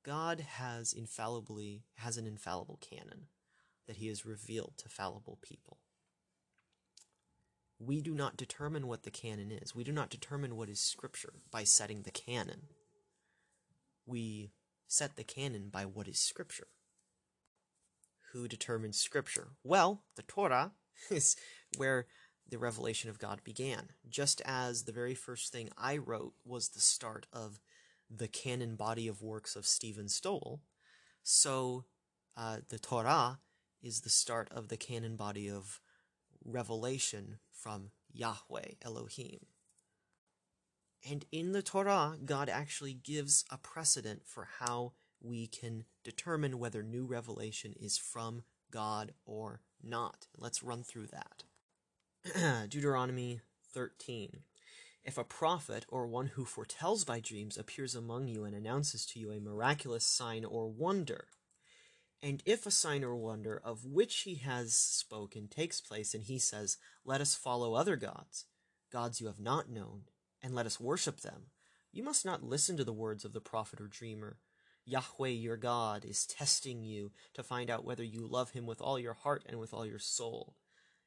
God has infallibly has an infallible canon that he has revealed to fallible people. We do not determine what the canon is. We do not determine what is scripture by setting the canon. We set the canon by what is Scripture. Who determines Scripture? Well, the Torah is where the revelation of God began. Just as the very first thing I wrote was the start of the canon body of works of Stephen Stowell, so uh, the Torah is the start of the canon body of revelation from Yahweh Elohim. And in the Torah, God actually gives a precedent for how we can determine whether new revelation is from God or not. Let's run through that. Deuteronomy 13. If a prophet or one who foretells by dreams appears among you and announces to you a miraculous sign or wonder, and if a sign or wonder of which he has spoken takes place, and he says, Let us follow other gods, gods you have not known, and let us worship them. You must not listen to the words of the prophet or dreamer. Yahweh your God is testing you to find out whether you love him with all your heart and with all your soul.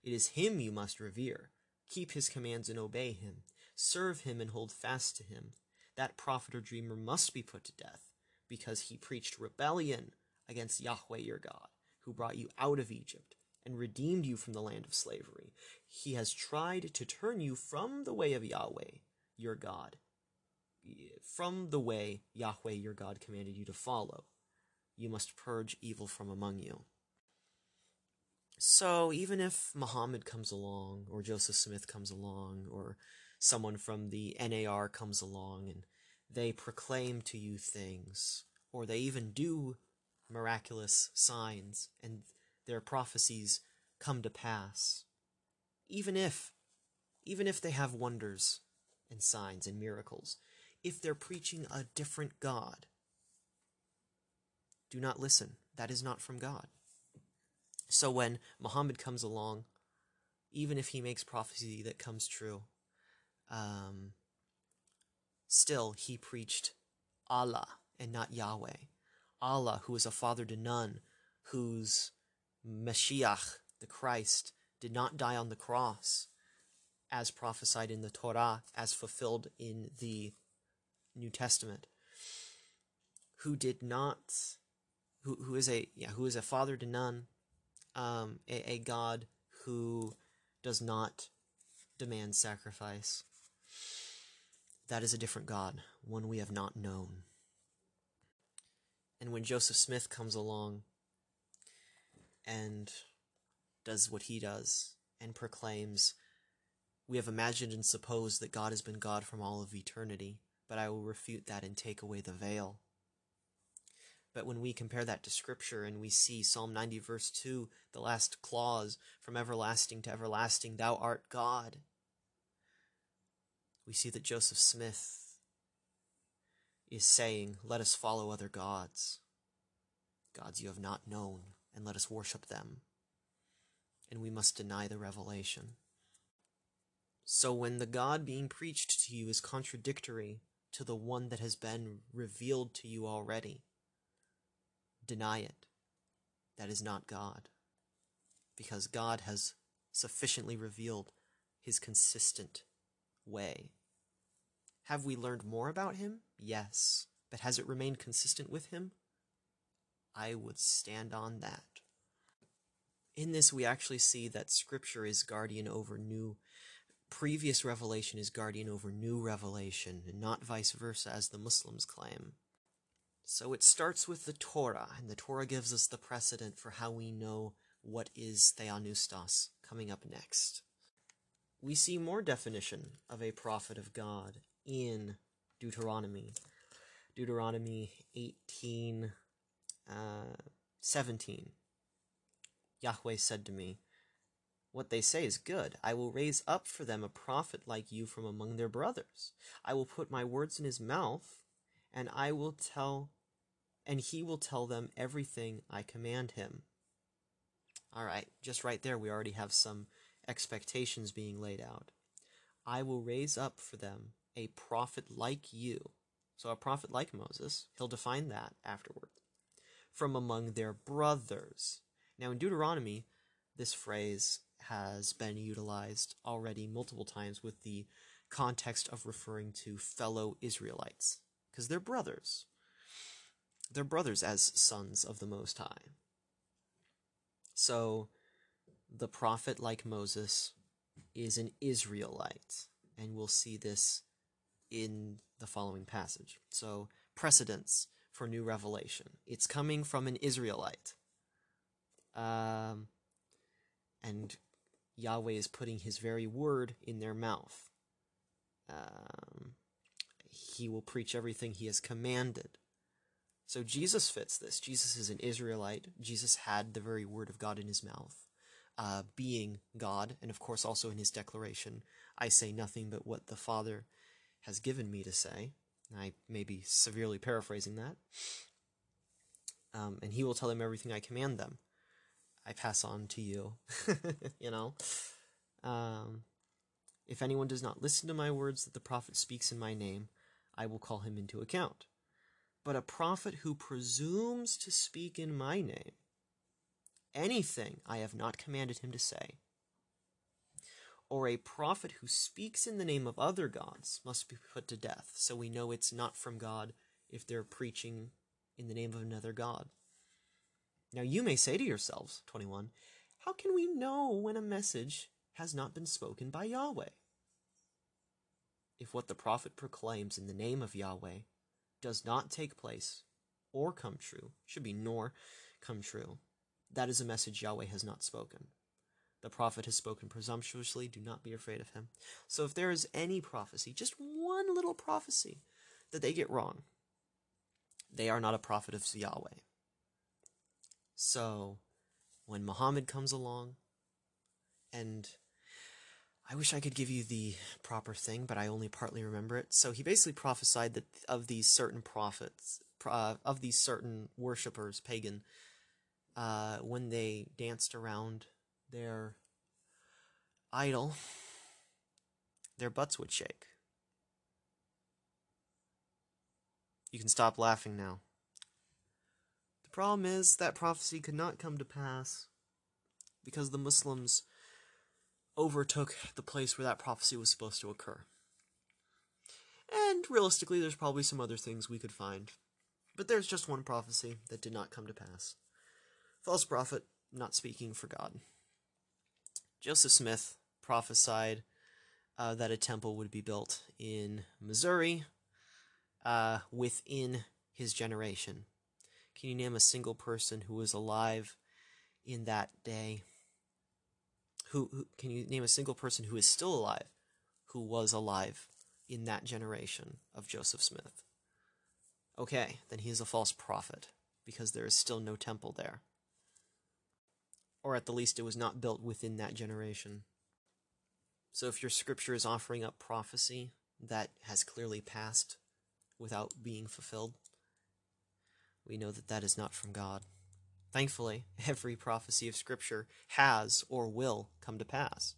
It is him you must revere. Keep his commands and obey him. Serve him and hold fast to him. That prophet or dreamer must be put to death, because he preached rebellion against Yahweh your God, who brought you out of Egypt and redeemed you from the land of slavery. He has tried to turn you from the way of Yahweh your God, from the way Yahweh your God commanded you to follow. You must purge evil from among you. So, even if Muhammad comes along, or Joseph Smith comes along, or someone from the NAR comes along and they proclaim to you things, or they even do miraculous signs and their prophecies come to pass, even if, even if they have wonders and signs and miracles if they're preaching a different God. Do not listen. That is not from God. So when Muhammad comes along, even if he makes prophecy that comes true, um, Still, he preached Allah and not Yahweh. Allah, who is a father to none, whose Mashiach, the Christ, did not die on the cross, as prophesied in the Torah, as fulfilled in the New Testament, who did not, who, who is a yeah, who is a father to none, um, a, a God who does not demand sacrifice. That is a different God, one we have not known. And when Joseph Smith comes along and does what he does and proclaims, We have imagined and supposed that God has been God from all of eternity, but I will refute that and take away the veil. But when we compare that to Scripture and we see Psalm 90, verse 2, the last clause, from everlasting to everlasting, thou art God, we see that Joseph Smith is saying, Let us follow other gods, gods you have not known, and let us worship them. And we must deny the revelation. So when the God being preached to you is contradictory to the one that has been revealed to you already, deny it. That is not God. Because God has sufficiently revealed his consistent way. Have we learned more about him? Yes. But has it remained consistent with him? I would stand on that. In this, we actually see that Scripture is guardian over new. Previous revelation is guardian over new revelation, and not vice versa, as the Muslims claim. So it starts with the Torah, and the Torah gives us the precedent for how we know what is Theopneustos coming up next. We see more definition of a prophet of God in Deuteronomy. Deuteronomy 18 uh, 17. Yahweh said to me, What they say is good. I will raise up for them a prophet like you from among their brothers. I will put my words in his mouth, and I will tell, and he will tell them everything I command him. All right, just right there, we already have some expectations being laid out. I will raise up for them a prophet like you. So, a prophet like Moses, he'll define that afterward, from among their brothers. Now, in Deuteronomy, this phrase has been utilized already multiple times with the context of referring to fellow Israelites, because they're brothers. They're brothers as sons of the Most High. So, the prophet like Moses is an Israelite, and we'll see this in the following passage. So, precedence for new revelation. It's coming from an Israelite. Um, and Yahweh is putting his very word in their mouth. Um, he will preach everything he has commanded. So Jesus fits this. Jesus is an Israelite. Jesus had the very word of God in his mouth, uh, being God, and of course also in his declaration, I say nothing but what the Father has given me to say. I may be severely paraphrasing that. Um, and he will tell them everything I command them. I pass on to you. you know? Um, if anyone does not listen to my words that the prophet speaks in my name, I will call him into account. But a prophet who presumes to speak in my name, anything I have not commanded him to say, or a prophet who speaks in the name of other gods must be put to death. So we know it's not from God if they're preaching in the name of another god. Now you may say to yourselves, 21, how can we know when a message has not been spoken by Yahweh? If what the prophet proclaims in the name of Yahweh does not take place or come true, should be nor come true, that is a message Yahweh has not spoken. The prophet has spoken presumptuously. Do not be afraid of him. So, if there is any prophecy, just one little prophecy, that they get wrong, they are not a prophet of Yahweh. So, when Muhammad comes along, and I wish I could give you the proper thing, but I only partly remember it. So, he basically prophesied that of these certain prophets, uh, of these certain worshippers, pagan, uh, when they danced around their idol, their butts would shake. You can stop laughing now. The problem is that prophecy could not come to pass because the Muslims overtook the place where that prophecy was supposed to occur. And realistically, there's probably some other things we could find. But there's just one prophecy that did not come to pass. False prophet, not speaking for God. Joseph Smith prophesied uh, that a temple would be built in Missouri uh, within his generation. Can you name a single person who was alive in that day? Who, who can you name a single person who is still alive who was alive in that generation of Joseph Smith? Okay, then he is a false prophet because there is still no temple there. Or at the least, it was not built within that generation. So if your scripture is offering up prophecy that has clearly passed without being fulfilled, we know that that is not from God. Thankfully, every prophecy of Scripture has or will come to pass.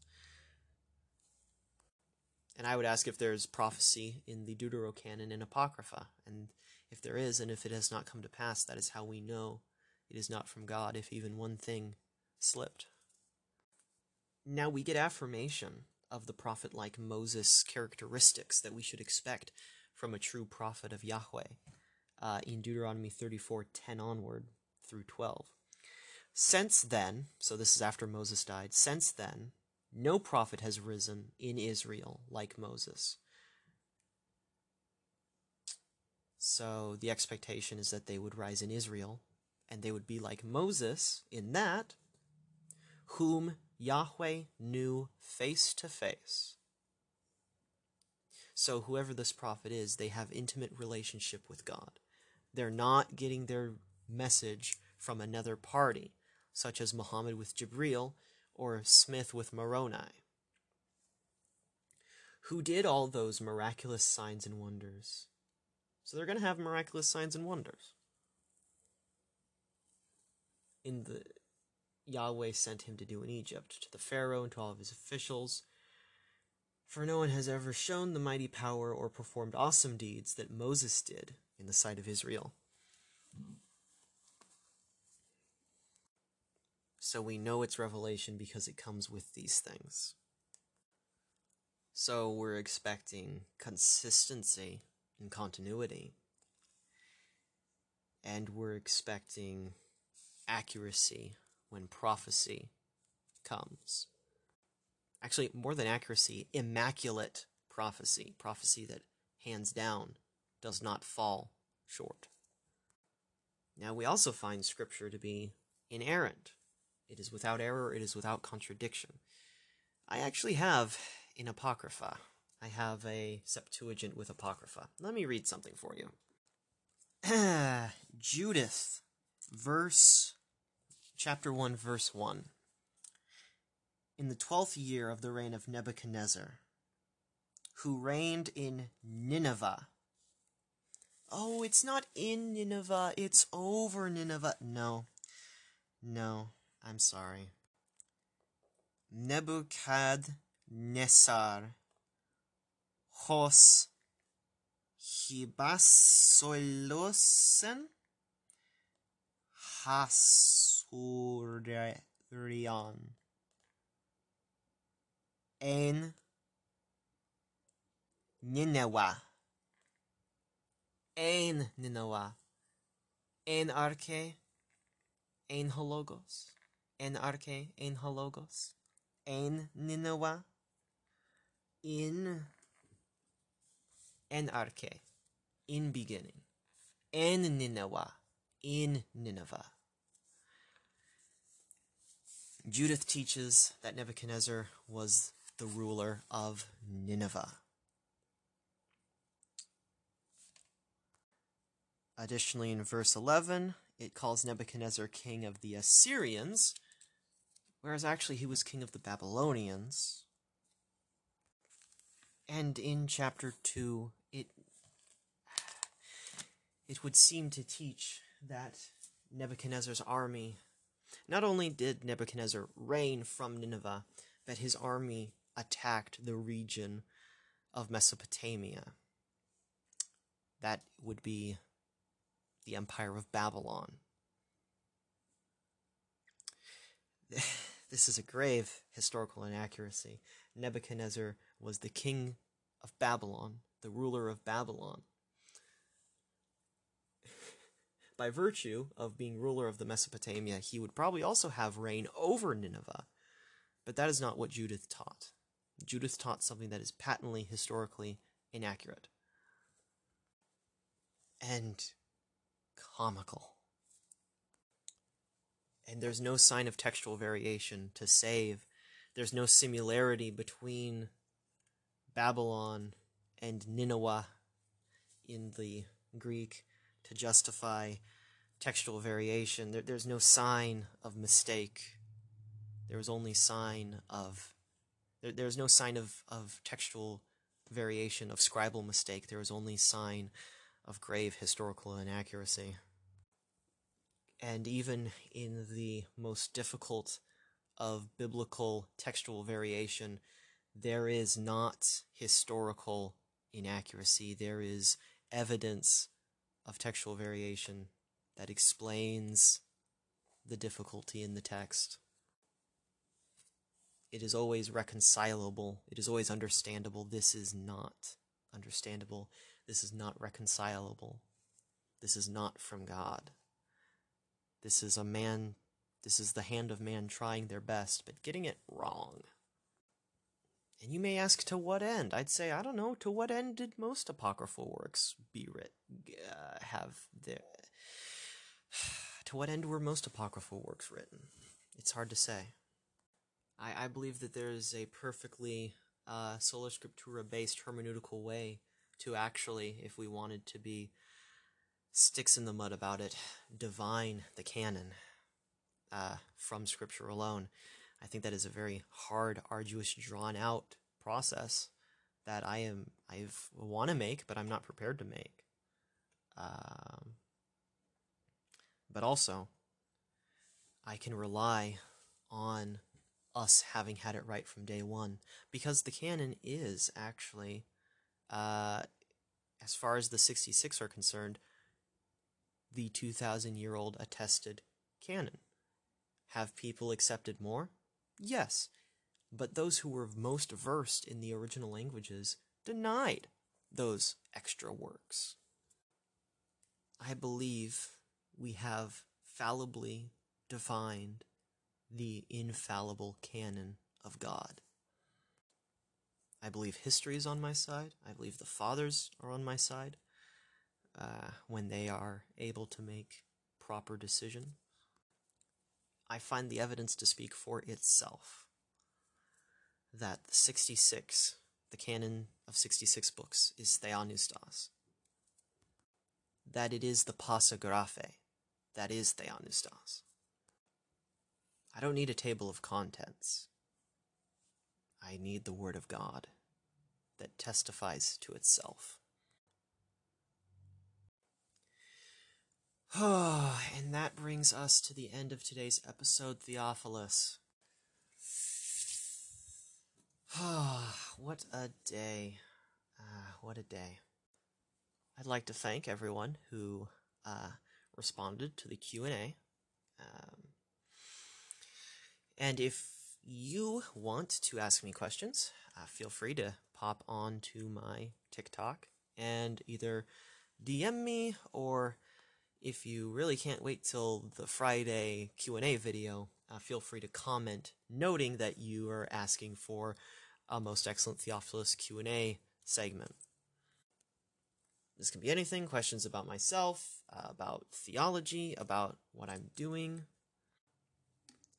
And I would ask if there's prophecy in the Deuterocanon and Apocrypha. And if there is, and if it has not come to pass, that is how we know it is not from God, if even one thing slipped. Now we get affirmation of the prophet like Moses characteristics that we should expect from a true prophet of Yahweh uh, in Deuteronomy 34 10 onward through 12. Since then, so this is after Moses died, since then, no prophet has risen in Israel like Moses. So the expectation is that they would rise in Israel, and they would be like Moses in that, whom Yahweh knew face to face. So whoever this prophet is, they have intimate relationship with God. They're not getting their message from another party, such as Muhammad with Jibril or Smith with Moroni. Who did all those miraculous signs and wonders? So they're going to have miraculous signs and wonders. In the Yahweh sent him to do in Egypt, to the Pharaoh and to all of his officials. For no one has ever shown the mighty power or performed awesome deeds that Moses did in the sight of Israel. So we know it's revelation because it comes with these things. So we're expecting consistency and continuity. And we're expecting accuracy when prophecy comes. Actually, more than accuracy, immaculate prophecy, prophecy that hands down does not fall short. Now, we also find Scripture to be inerrant. It is without error, it is without contradiction. I actually have in Apocrypha, I have a Septuagint with Apocrypha. Let me read something for you. Judith, verse, chapter 1, verse 1. In the twelfth year of the reign of Nebuchadnezzar, who reigned in Nineveh. Oh, it's not in Nineveh, it's over Nineveh. No. No, I'm sorry. Nebuchadnezzar hos hibasolosen hasurion en Nineveh. En Nineveh. En arche en hologos. En arche en hologos. En Nineveh. In en arche. In beginning. En Nineveh. In Nineveh Judith teaches that Nebuchadnezzar was the ruler of Nineveh. Additionally, in verse 11, it calls Nebuchadnezzar king of the Assyrians, whereas actually he was king of the Babylonians. And in chapter 2, it it would seem to teach that Nebuchadnezzar's army not only did Nebuchadnezzar reign from Nineveh, but his army attacked the region of Mesopotamia. That would be the Empire of Babylon. This is a grave historical inaccuracy. Nebuchadnezzar was the king of Babylon, the ruler of Babylon. By virtue of being ruler of the Mesopotamia, he would probably also have reign over Nineveh. But that is not what Judith taught. Judith taught something that is patently historically inaccurate and comical and there's no sign of textual variation to save. There's no similarity between Babylon and Nineveh in the Greek to justify textual variation. There, there's no sign of mistake. There is only sign of there, there's no sign of, of textual variation of scribal mistake. There is only sign of grave historical inaccuracy and even in the most difficult of biblical textual variation, there is not historical inaccuracy. There is evidence of textual variation that explains the difficulty in the text. It is always reconcilable. It is always understandable. This is not understandable. This is not reconcilable. This is not from God. This is a man, this is the hand of man trying their best, but getting it wrong. And you may ask, to what end? I'd say, I don't know, to what end did most apocryphal works be writ, uh, have their. to what end were most apocryphal works written? It's hard to say. I, I believe that there is a perfectly uh, sola scriptura based hermeneutical way to actually, if we wanted to be sticks in the mud about it, divine the canon uh, from Scripture alone. I think that is a very hard, arduous, drawn out process that I am I want to make, but I'm not prepared to make. Um, but also, I can rely on us having had it right from day one because the canon is actually, uh, as far as the 66 are concerned, the 2,000 year old attested canon. Have people accepted more? Yes. But those who were most versed in the original languages denied those extra works. I believe we have fallibly defined the infallible canon of God. I believe history is on my side. I believe the fathers are on my side uh, when they are able to make proper decision. I find the evidence to speak for itself that the 66, the canon of 66 books, is Theopneustos. That it is the Passa Graphe, that is Theopneustos. I don't need a table of contents. I need the Word of God that testifies to itself. and that brings us to the end of today's episode, Theophilus. what a day. Uh, what a day. I'd like to thank everyone who uh, responded to the Q&A. Um, and if you want to ask me questions, uh, feel free to pop on to my TikTok and either DM me or if you really can't wait till the Friday Q&A video, uh, feel free to comment noting that you are asking for a most excellent Theophilus Q&A segment. This can be anything, questions about myself, uh, about theology, about what I'm doing.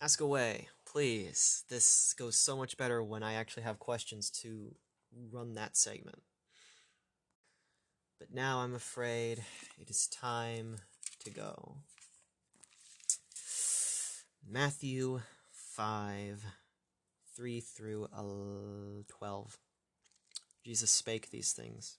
Ask away, please. This goes so much better when I actually have questions to run that segment. But now I'm afraid it is time to go. Matthew 5 3 through 12. Jesus spake these things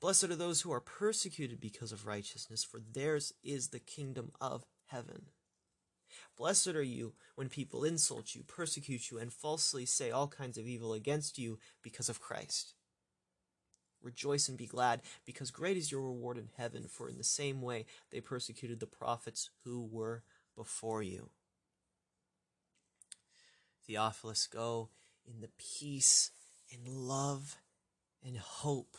Blessed are those who are persecuted because of righteousness, for theirs is the kingdom of heaven. Blessed are you when people insult you, persecute you, and falsely say all kinds of evil against you because of Christ. Rejoice and be glad, because great is your reward in heaven, for in the same way they persecuted the prophets who were before you. Theophilus, go in the peace and love and hope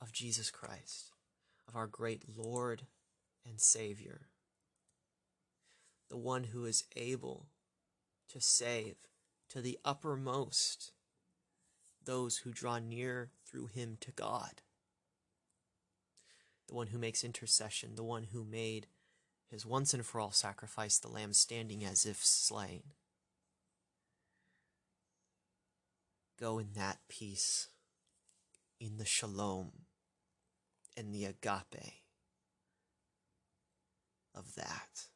of Jesus Christ, of our great Lord and Savior, the one who is able to save to the uppermost those who draw near through him to God, the one who makes intercession, the one who made his once and for all sacrifice, the lamb standing as if slain. Go in that peace, in the shalom, and the agape of that.